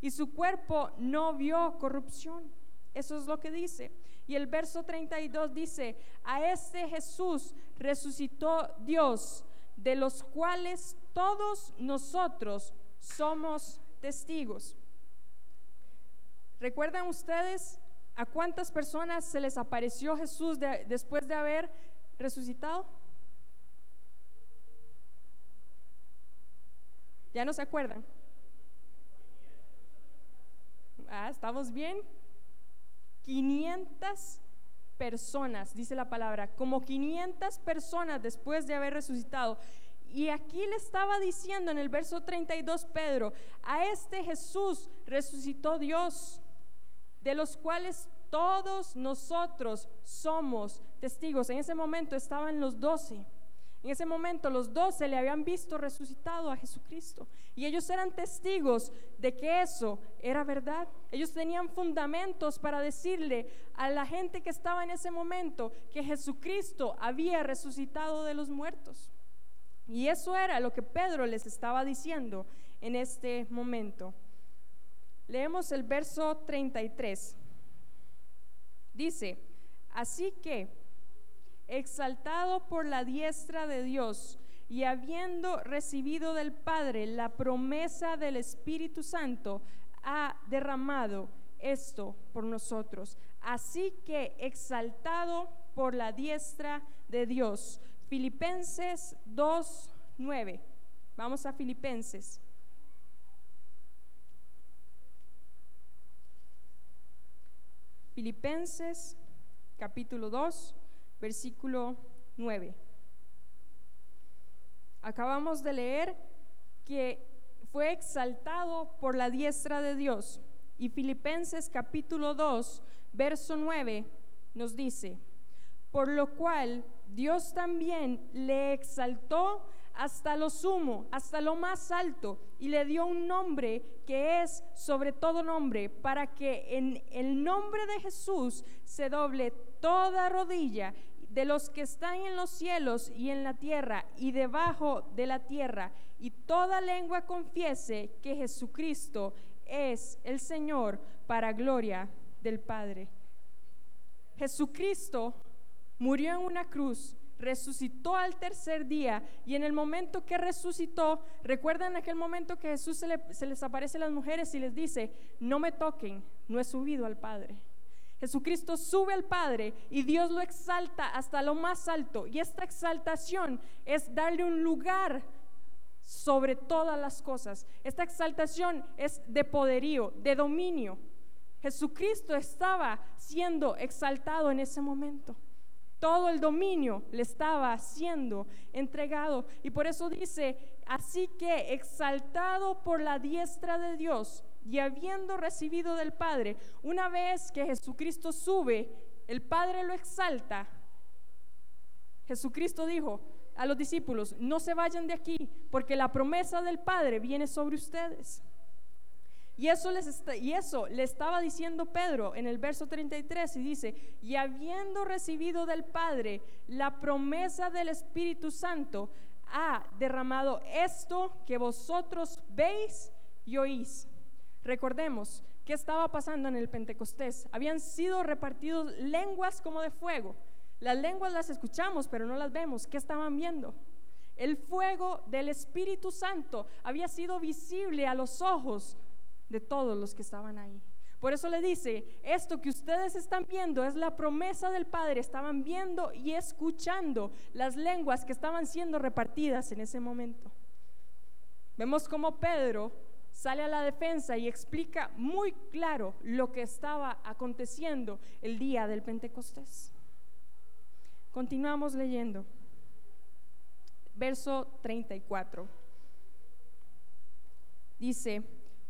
y su cuerpo no vio corrupción. Eso es lo que dice. Y el verso 32 dice, a este Jesús resucitó Dios, de los cuales todos nosotros somos testigos. ¿Recuerdan ustedes a cuántas personas se les apareció Jesús después de haber resucitado? ¿Ya no se acuerdan? Ah, ¿estamos bien? 500 personas, dice la palabra, como 500 personas después de haber resucitado. Y aquí le estaba diciendo en el verso 32 Pedro, a este Jesús resucitó Dios de los cuales todos nosotros somos testigos. En ese momento estaban los doce. En ese momento los doce le habían visto resucitado a Jesucristo y ellos eran testigos de que eso era verdad. Ellos tenían fundamentos para decirle a la gente que estaba en ese momento que Jesucristo había resucitado de los muertos. Y eso era lo que Pedro les estaba diciendo en este momento. Leemos el verso 33. Dice, así que, exaltado por la diestra de Dios y habiendo recibido del Padre la promesa del Espíritu Santo, ha derramado esto por nosotros. Así que, exaltado por la diestra de Dios. Filipenses 2.9. Vamos a Filipenses. Filipenses capítulo 2, versículo 9. Acabamos de leer que fue exaltado por la diestra de Dios. Y Filipenses capítulo 2, verso 9 nos dice, por lo cual Dios también le exaltó hasta lo sumo, hasta lo más alto, y le dio un nombre que es sobre todo nombre, para que en el nombre de Jesús se doble toda rodilla de los que están en los cielos y en la tierra y debajo de la tierra, y toda lengua confiese que Jesucristo es el Señor para gloria del Padre. Jesucristo murió en una cruz resucitó al tercer día y en el momento que resucitó, recuerdan aquel momento que Jesús se, les aparece a las mujeres y les dice, no me toquen, no he subido al Padre. Jesucristo sube al Padre y Dios lo exalta hasta lo más alto. Y esta exaltación es darle un lugar sobre todas las cosas. Esta exaltación es de poderío, de dominio. Jesucristo estaba siendo exaltado en ese momento. Todo el dominio le estaba siendo entregado. Y por eso dice, así que exaltado por la diestra de Dios y habiendo recibido del Padre, una vez que Jesucristo sube, el Padre lo exalta. Jesucristo dijo, a los discípulos, no se vayan de aquí, porque la promesa del Padre viene sobre ustedes. Y eso, les y eso le estaba diciendo Pedro en el verso 33 y dice, y habiendo recibido del Padre la promesa del Espíritu Santo, ha derramado esto que vosotros veis y oís. Recordemos qué estaba pasando en el Pentecostés. Habían sido repartidos lenguas como de fuego las lenguas las escuchamos, pero no las vemos. ¿Qué estaban viendo? El fuego del Espíritu Santo había sido visible a los ojos de todos los que estaban ahí. Por eso le dice, esto que ustedes están viendo es la promesa del Padre. Estaban viendo y escuchando las lenguas que estaban siendo repartidas en ese momento. Vemos cómo Pedro sale a la defensa y explica muy claro lo que estaba aconteciendo el día del Pentecostés. Continuamos leyendo. Verso 34. Dice,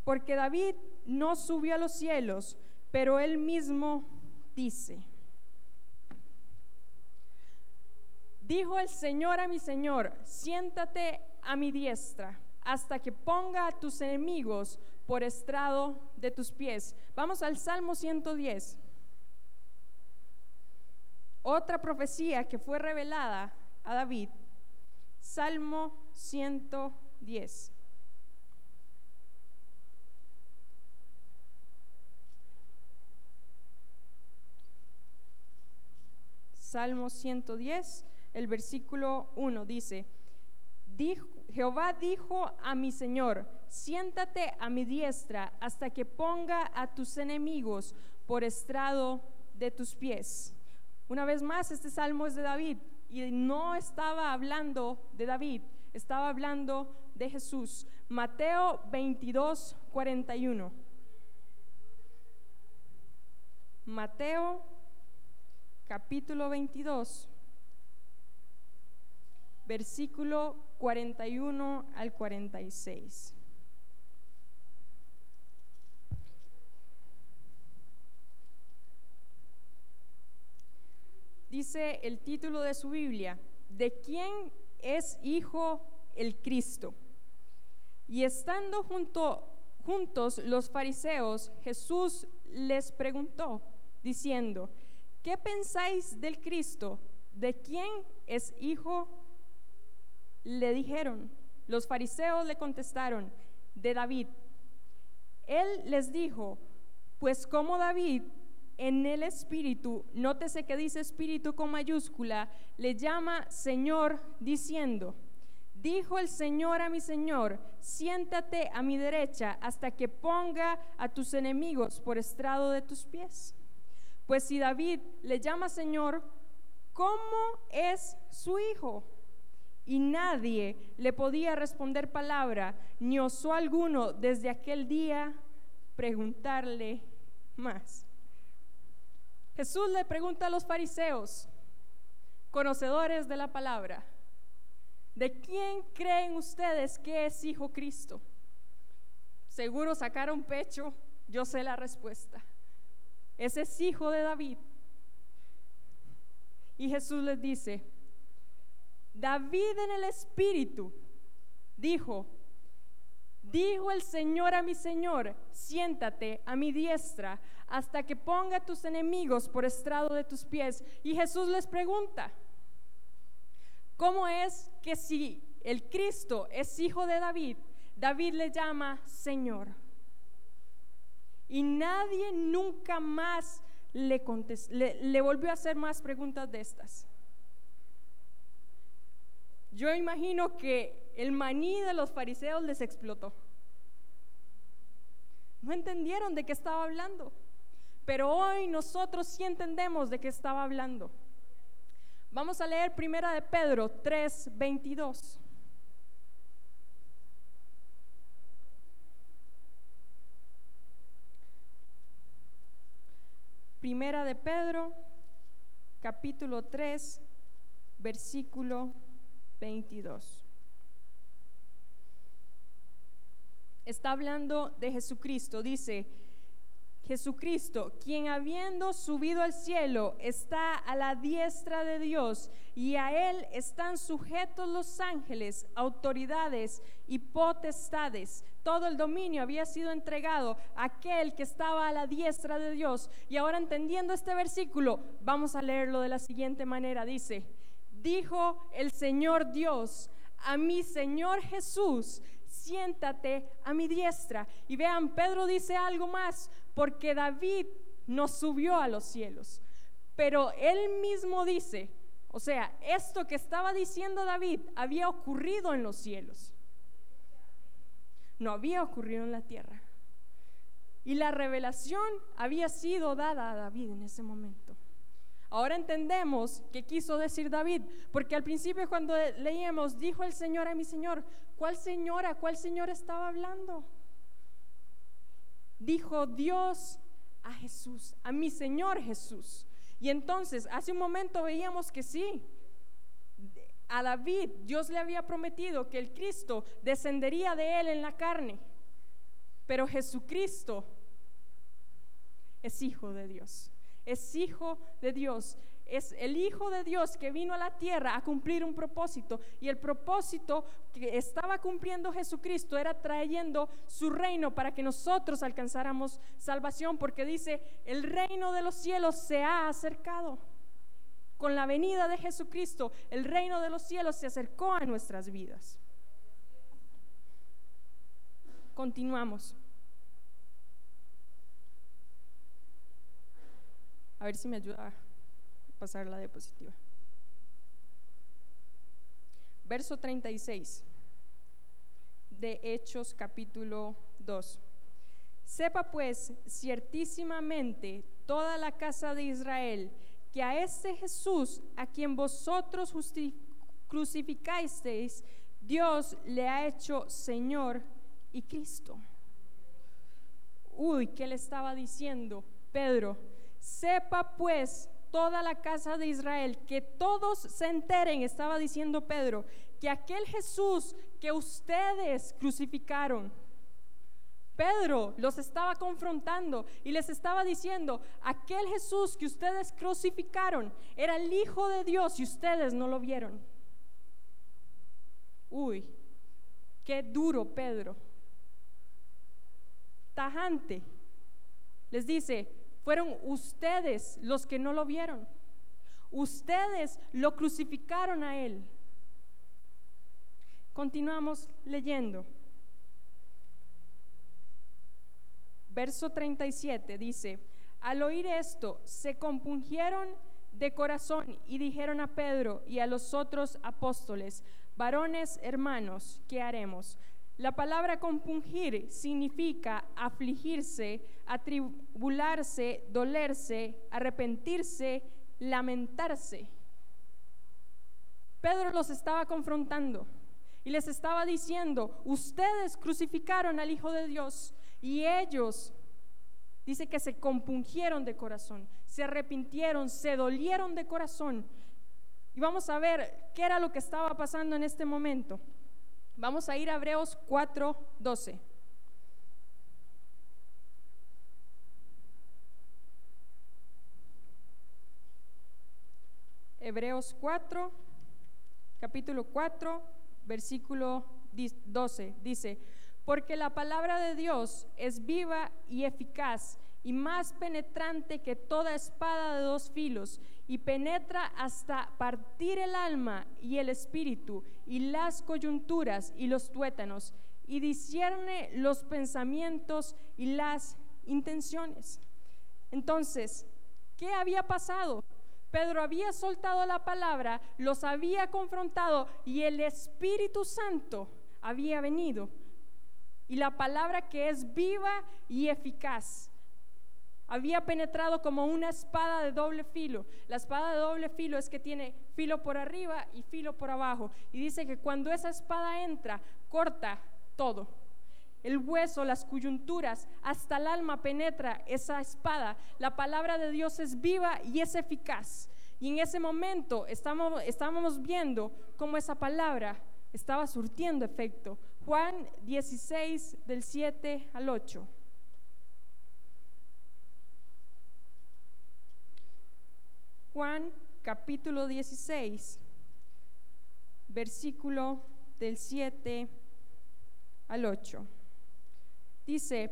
porque David no subió a los cielos, pero él mismo dice, dijo el Señor a mi Señor, siéntate a mi diestra hasta que ponga a tus enemigos por estrado de tus pies. Vamos al Salmo 110. Otra profecía que fue revelada a David, Salmo 110. Salmo 110, el versículo 1 dice, Jehová dijo a mi Señor, siéntate a mi diestra hasta que ponga a tus enemigos por estrado de tus pies. Una vez más, este salmo es de David y no estaba hablando de David, estaba hablando de Jesús. Mateo 22, 41. Mateo capítulo 22, versículo 41 al 46. dice el título de su Biblia, ¿de quién es hijo el Cristo? Y estando junto, juntos los fariseos, Jesús les preguntó, diciendo, ¿qué pensáis del Cristo? ¿De quién es hijo? Le dijeron, los fariseos le contestaron, de David. Él les dijo, pues como David en el Espíritu, nótese que dice Espíritu con mayúscula, le llama Señor diciendo, dijo el Señor a mi Señor, siéntate a mi derecha hasta que ponga a tus enemigos por estrado de tus pies. Pues si David le llama Señor, ¿cómo es su hijo? Y nadie le podía responder palabra, ni osó alguno desde aquel día preguntarle más. Jesús le pregunta a los fariseos, conocedores de la palabra, ¿de quién creen ustedes que es hijo Cristo? Seguro sacaron pecho, yo sé la respuesta. Ese es hijo de David. Y Jesús les dice, David en el Espíritu dijo, dijo el Señor a mi Señor, siéntate a mi diestra hasta que ponga tus enemigos por estrado de tus pies. Y Jesús les pregunta, ¿cómo es que si el Cristo es hijo de David, David le llama Señor? Y nadie nunca más le, le, volvió a hacer más preguntas de estas. Yo imagino que el maní de los fariseos les explotó. No entendieron de qué estaba hablando. Pero hoy nosotros sí entendemos de qué estaba hablando. Vamos a leer primera de Pedro 3, 22. Primera de Pedro, capítulo 3, versículo 22. Está hablando de Jesucristo, dice, Jesucristo, quien habiendo subido al cielo está a la diestra de Dios y a él están sujetos los ángeles, autoridades y potestades. Todo el dominio había sido entregado a aquel que estaba a la diestra de Dios. Y ahora entendiendo este versículo, vamos a leerlo de la siguiente manera. Dice, dijo el Señor Dios a mi Señor Jesús, siéntate a mi diestra. Y vean, Pedro dice algo más, porque David no subió a los cielos, pero él mismo dice, o sea, esto que estaba diciendo David había ocurrido en los cielos, no había ocurrido en la tierra. Y la revelación había sido dada a David en ese momento. Ahora entendemos qué quiso decir David, porque al principio cuando leíamos, dijo el Señor a mi Señor, ¿cuál señora, cuál Señor estaba hablando? Dijo Dios a Jesús, a mi Señor Jesús. Y entonces, hace un momento veíamos que sí, a David Dios le había prometido que el Cristo descendería de él en la carne, pero Jesucristo es hijo de Dios es hijo de Dios. Es el Hijo de Dios que vino a la tierra a cumplir un propósito. Y el propósito que estaba cumpliendo Jesucristo era trayendo su reino para que nosotros alcanzáramos salvación. Porque dice, el reino de los cielos se ha acercado. Con la venida de Jesucristo, el reino de los cielos se acercó a nuestras vidas. Continuamos. A ver si me ayuda pasar la diapositiva. Verso 36 de Hechos capítulo 2. Sepa pues ciertísimamente toda la casa de Israel que a este Jesús, a quien vosotros crucificasteis, Dios le ha hecho Señor y Cristo. Uy, ¿qué le estaba diciendo Pedro? Sepa pues toda la casa de Israel, que todos se enteren, estaba diciendo Pedro, que aquel Jesús que ustedes crucificaron, Pedro los estaba confrontando y les estaba diciendo, aquel Jesús que ustedes crucificaron era el Hijo de Dios y ustedes no lo vieron. Uy, qué duro Pedro. Tajante. Les dice, fueron ustedes los que no lo vieron. Ustedes lo crucificaron a él. Continuamos leyendo. Verso 37 dice, al oír esto, se compungieron de corazón y dijeron a Pedro y a los otros apóstoles, varones hermanos, ¿qué haremos? La palabra compungir significa afligirse, atribularse, dolerse, arrepentirse, lamentarse. Pedro los estaba confrontando y les estaba diciendo, ustedes crucificaron al Hijo de Dios y ellos, dice que se compungieron de corazón, se arrepintieron, se dolieron de corazón. Y vamos a ver qué era lo que estaba pasando en este momento. Vamos a ir a Hebreos 4, 12. Hebreos 4, capítulo 4, versículo 12. Dice, porque la palabra de Dios es viva y eficaz y más penetrante que toda espada de dos filos y penetra hasta partir el alma y el espíritu y las coyunturas y los tuétanos y discierne los pensamientos y las intenciones. Entonces, ¿qué había pasado? Pedro había soltado la palabra, los había confrontado y el Espíritu Santo había venido. Y la palabra que es viva y eficaz había penetrado como una espada de doble filo. La espada de doble filo es que tiene filo por arriba y filo por abajo. Y dice que cuando esa espada entra, corta todo. el hueso, las coyunturas, hasta el alma penetra esa espada. La palabra de Dios es viva y es eficaz. Y en ese momento estábamos, viendo cómo esa palabra estaba surtiendo efecto. Juan 16 del 7 al 8. Juan capítulo 16, versículo del 7 al 8. Dice,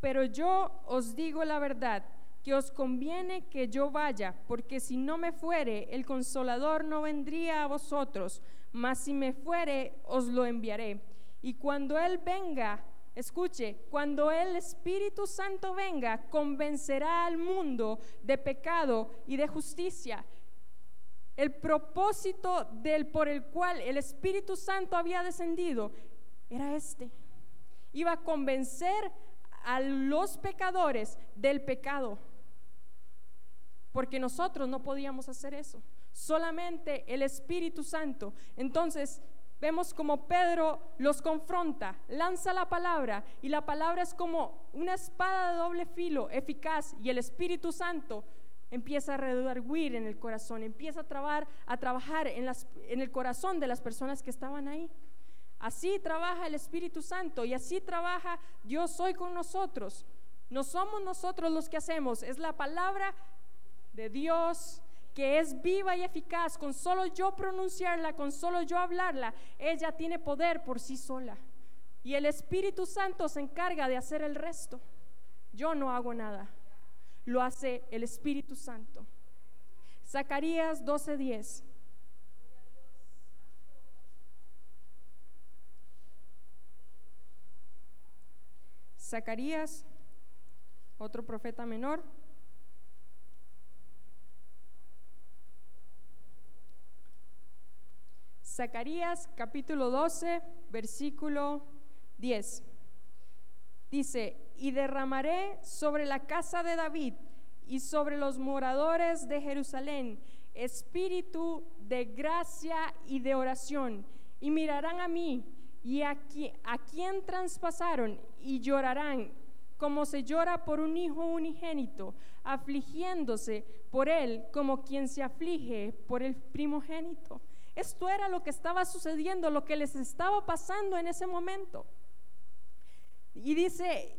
pero yo os digo la verdad, que os conviene que yo vaya, porque si no me fuere, el consolador no vendría a vosotros, mas si me fuere, os lo enviaré. Y cuando Él venga, escuche, cuando el Espíritu Santo venga, convencerá al mundo de pecado y de justicia. El propósito del por el cual el Espíritu Santo había descendido era este iba a convencer a los pecadores del pecado. Porque nosotros no podíamos hacer eso. Solamente el Espíritu Santo. Entonces, vemos como Pedro los confronta, lanza la palabra y la palabra es como una espada de doble filo, eficaz, y el Espíritu Santo empieza a redarguir en el corazón, empieza a, trabar, a trabajar en, en el corazón de las personas que estaban ahí. Así trabaja el Espíritu Santo y así trabaja Dios hoy con nosotros. No somos nosotros los que hacemos, es la palabra de Dios que es viva y eficaz. Con solo yo pronunciarla, con solo yo hablarla, ella tiene poder por sí sola. Y el Espíritu Santo se encarga de hacer el resto. Yo no hago nada, lo hace el Espíritu Santo. Zacarías 12:10. Zacarías, otro profeta menor. Zacarías capítulo 12, versículo 10. Dice, y derramaré sobre la casa de David y sobre los moradores de Jerusalén espíritu de gracia y de oración, y mirarán a mí y a, a quien traspasaron y llorarán como se llora por un hijo unigénito, afligiéndose por él como quien se aflige por el primogénito. Esto era lo que estaba sucediendo, lo que les estaba pasando en ese momento. Y dice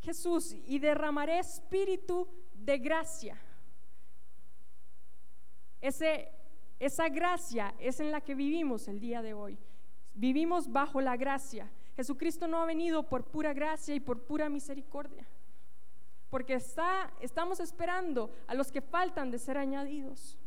Jesús, y derramaré espíritu de gracia. Esa gracia es en la que vivimos el día de hoy. Vivimos bajo la gracia. Jesucristo no ha venido por pura gracia y por pura misericordia, porque está, estamos esperando a los que faltan de ser añadidos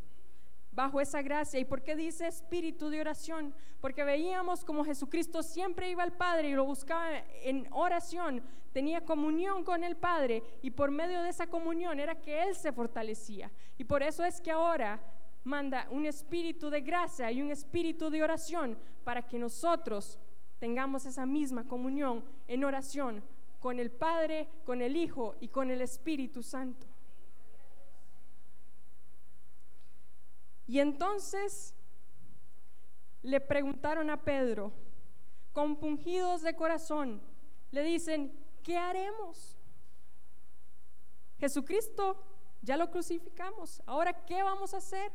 bajo esa gracia. ¿Y por qué dice espíritu de oración? Porque veíamos como Jesucristo siempre iba al Padre y lo buscaba en oración, tenía comunión con el Padre y por medio de esa comunión era que Él se fortalecía. Y por eso es que ahora manda un espíritu de gracia y un espíritu de oración para que nosotros tengamos esa misma comunión en oración con el Padre, con el Hijo y con el Espíritu Santo. Y entonces le preguntaron a Pedro, compungidos de corazón, le dicen, ¿qué haremos? Jesucristo ya lo crucificamos, ahora ¿qué vamos a hacer?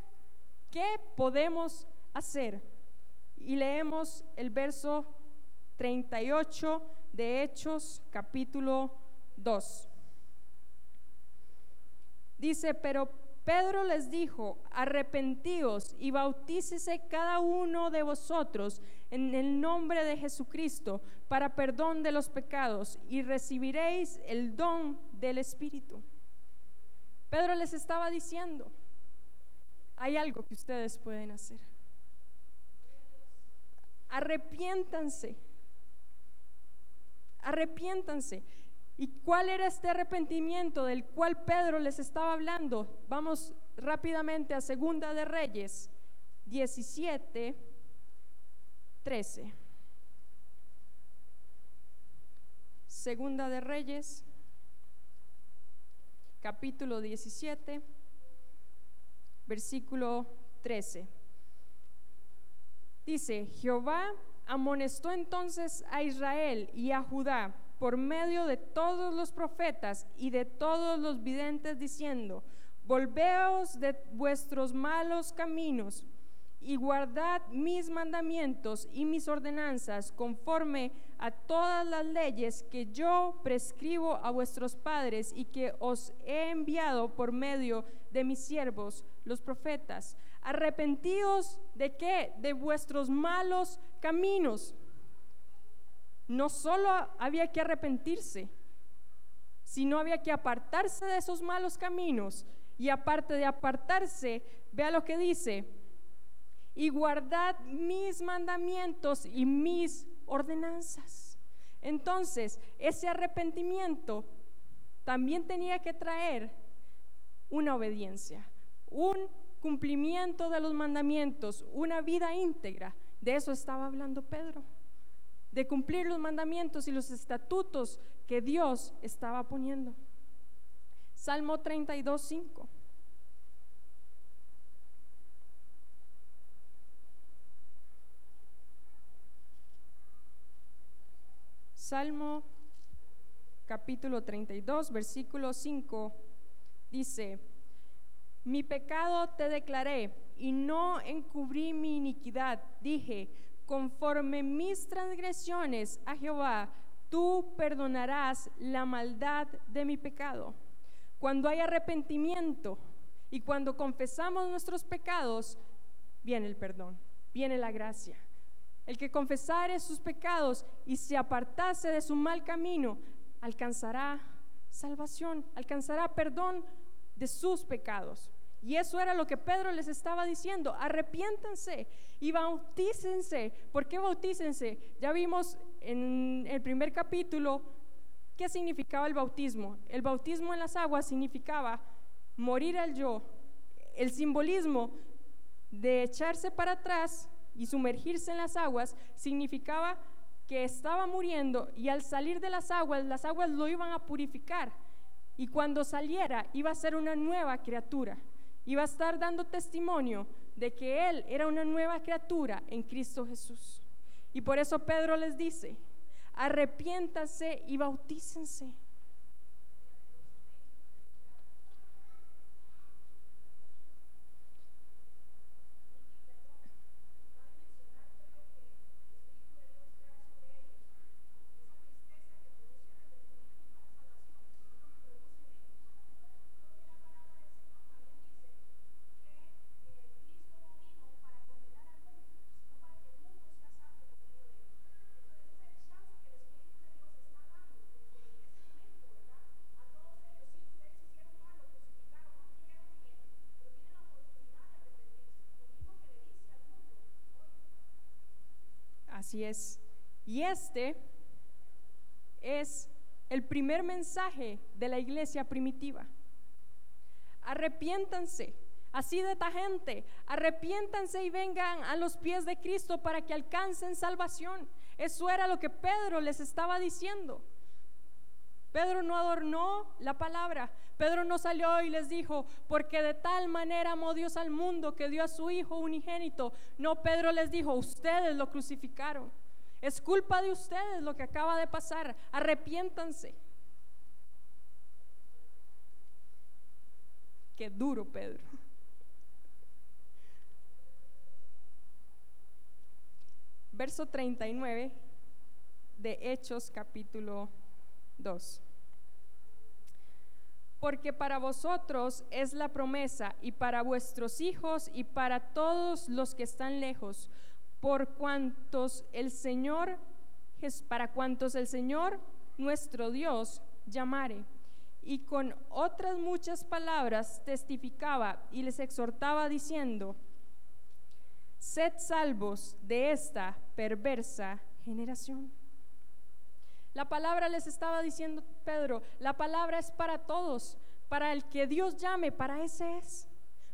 ¿Qué podemos hacer? Y leemos el verso 38 de Hechos capítulo 2. Dice, pero Pedro les dijo, arrepentíos y bautícese cada uno de vosotros en el nombre de Jesucristo para perdón de los pecados y recibiréis el don del Espíritu. Pedro les estaba diciendo, hay algo que ustedes pueden hacer. Arrepiéntanse. Arrepiéntanse. ¿Y cuál era este arrepentimiento del cual Pedro les estaba hablando? Vamos rápidamente a Segunda de Reyes 17, 13. Segunda de Reyes, capítulo 17 versículo 13. Dice, Jehová Amonestó entonces a Israel y a Judá por medio de todos los profetas y de todos los videntes, diciendo, Volveos de vuestros malos caminos y guardad mis mandamientos y mis ordenanzas conforme a todas las leyes que yo prescribo a vuestros padres y que os he enviado por medio de mis siervos, los profetas. Arrepentíos de qué? De vuestros malos caminos. No solo había que arrepentirse, sino había que apartarse de esos malos caminos y aparte de apartarse, vea lo que dice, y guardad mis mandamientos y mis ordenanzas. Entonces, ese arrepentimiento también tenía que traer una obediencia, un cumplimiento de los mandamientos, una vida íntegra. De eso estaba hablando Pedro, de cumplir los mandamientos y los estatutos que Dios estaba poniendo. Salmo 32, 5. Salmo capítulo 32, versículo 5 dice, mi pecado te declaré y no encubrí mi iniquidad. Dije, conforme mis transgresiones a Jehová, tú perdonarás la maldad de mi pecado. Cuando hay arrepentimiento y cuando confesamos nuestros pecados, viene el perdón, viene la gracia. El que confesare sus pecados y se apartase de su mal camino, alcanzará salvación, alcanzará perdón de sus pecados. Y eso era lo que Pedro les estaba diciendo, arrepiéntanse y bautícense. ¿Por qué bautícense? Ya vimos en el primer capítulo qué significaba el bautismo. El bautismo en las aguas significaba morir al yo. El simbolismo de echarse para atrás y sumergirse en las aguas significaba que estaba muriendo y al salir de las aguas, las aguas lo iban a purificar. Y cuando saliera iba a ser una nueva criatura. Iba a estar dando testimonio de que Él era una nueva criatura en Cristo Jesús. Y por eso Pedro les dice, arrepiéntase y bautícense. Así es. Y este es el primer mensaje de la iglesia primitiva. Arrepiéntanse, así de esta gente, arrepiéntanse y vengan a los pies de Cristo para que alcancen salvación. Eso era lo que Pedro les estaba diciendo. Pedro no adornó la palabra. Pedro no salió y les dijo, porque de tal manera amó Dios al mundo que dio a su Hijo unigénito. No, Pedro les dijo, ustedes lo crucificaron. Es culpa de ustedes lo que acaba de pasar. Arrepiéntanse. Qué duro, Pedro. Verso 39 de Hechos capítulo 2. Porque para vosotros es la promesa y para vuestros hijos y para todos los que están lejos, por cuantos el Señor, para cuantos el Señor nuestro Dios llamare. Y con otras muchas palabras testificaba y les exhortaba diciendo, sed salvos de esta perversa generación. La palabra les estaba diciendo Pedro, la palabra es para todos, para el que Dios llame, para ese es,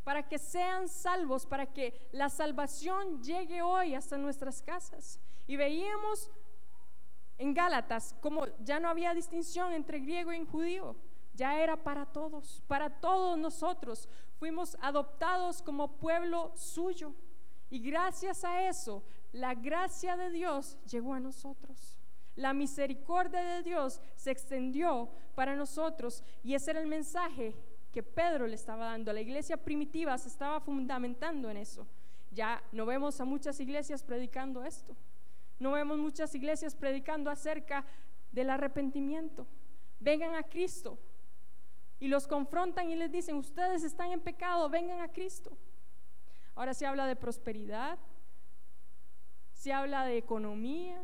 para que sean salvos, para que la salvación llegue hoy hasta nuestras casas. Y veíamos en Gálatas como ya no había distinción entre griego y judío, ya era para todos, para todos nosotros. Fuimos adoptados como pueblo suyo. Y gracias a eso, la gracia de Dios llegó a nosotros. La misericordia de Dios se extendió para nosotros y ese era el mensaje que Pedro le estaba dando. La iglesia primitiva se estaba fundamentando en eso. Ya no vemos a muchas iglesias predicando esto. No vemos muchas iglesias predicando acerca del arrepentimiento. Vengan a Cristo. Y los confrontan y les dicen, ustedes están en pecado, vengan a Cristo. Ahora se habla de prosperidad, se habla de economía,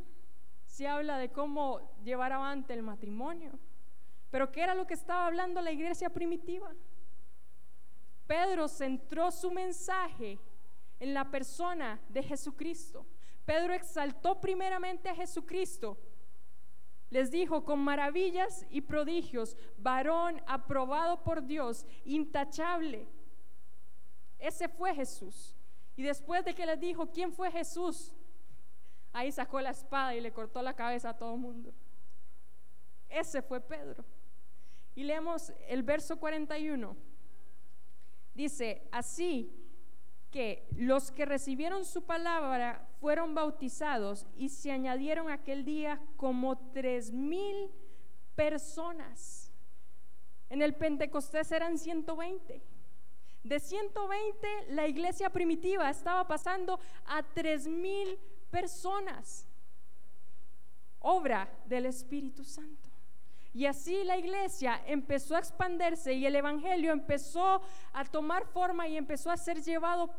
se habla de cómo llevar adelante el matrimonio. Pero ¿qué era lo que estaba hablando la iglesia primitiva? Pedro centró su mensaje en la persona de Jesucristo. Pedro exaltó primeramente a Jesucristo. Les dijo con maravillas y prodigios, varón aprobado por Dios, intachable. Ese fue Jesús. Y después de que les dijo quién fue Jesús, ahí sacó la espada y le cortó la cabeza a todo el mundo. Ese fue Pedro. Y leemos el verso 41. Dice, así que los que recibieron su palabra fueron bautizados y se añadieron aquel día como tres mil personas. En el Pentecostés eran 120. De 120 la iglesia primitiva estaba pasando a tres mil personas. Obra del Espíritu Santo. Y así la iglesia empezó a expandirse y el Evangelio empezó a tomar forma y empezó a ser llevado,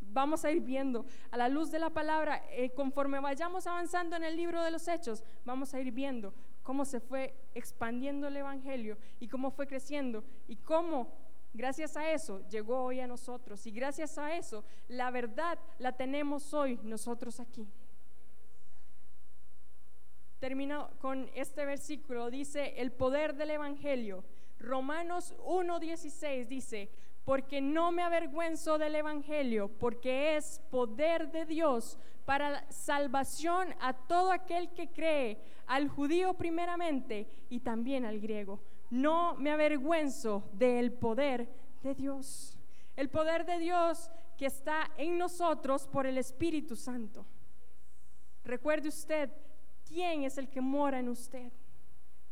vamos a ir viendo, a la luz de la palabra, eh, conforme vayamos avanzando en el libro de los hechos, vamos a ir viendo cómo se fue expandiendo el Evangelio y cómo fue creciendo y cómo gracias a eso llegó hoy a nosotros y gracias a eso la verdad la tenemos hoy nosotros aquí. Termino con este versículo, dice el poder del Evangelio. Romanos 1.16 dice, porque no me avergüenzo del Evangelio, porque es poder de Dios para salvación a todo aquel que cree, al judío primeramente y también al griego. No me avergüenzo del poder de Dios. El poder de Dios que está en nosotros por el Espíritu Santo. Recuerde usted ¿quién es el que mora en usted?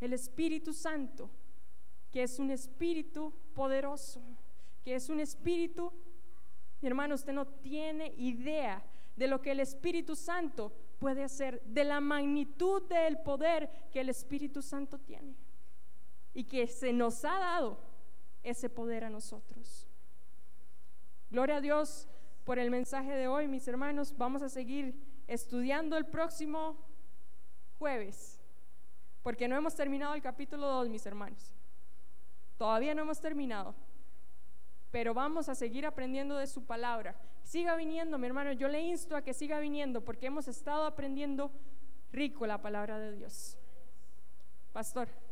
El Espíritu Santo, que es un espíritu poderoso, que es un espíritu, mi hermano, usted no tiene idea de lo que el Espíritu Santo puede hacer, de la magnitud del poder que el Espíritu Santo tiene y que se nos ha dado ese poder a nosotros. Gloria a Dios por el mensaje de hoy, mis hermanos. Vamos a seguir estudiando el próximo jueves, porque no hemos terminado el capítulo 2, mis hermanos. Todavía no hemos terminado, pero vamos a seguir aprendiendo de su palabra. Siga viniendo, mi hermano, yo le insto a que siga viniendo, porque hemos estado aprendiendo rico la palabra de Dios. Pastor.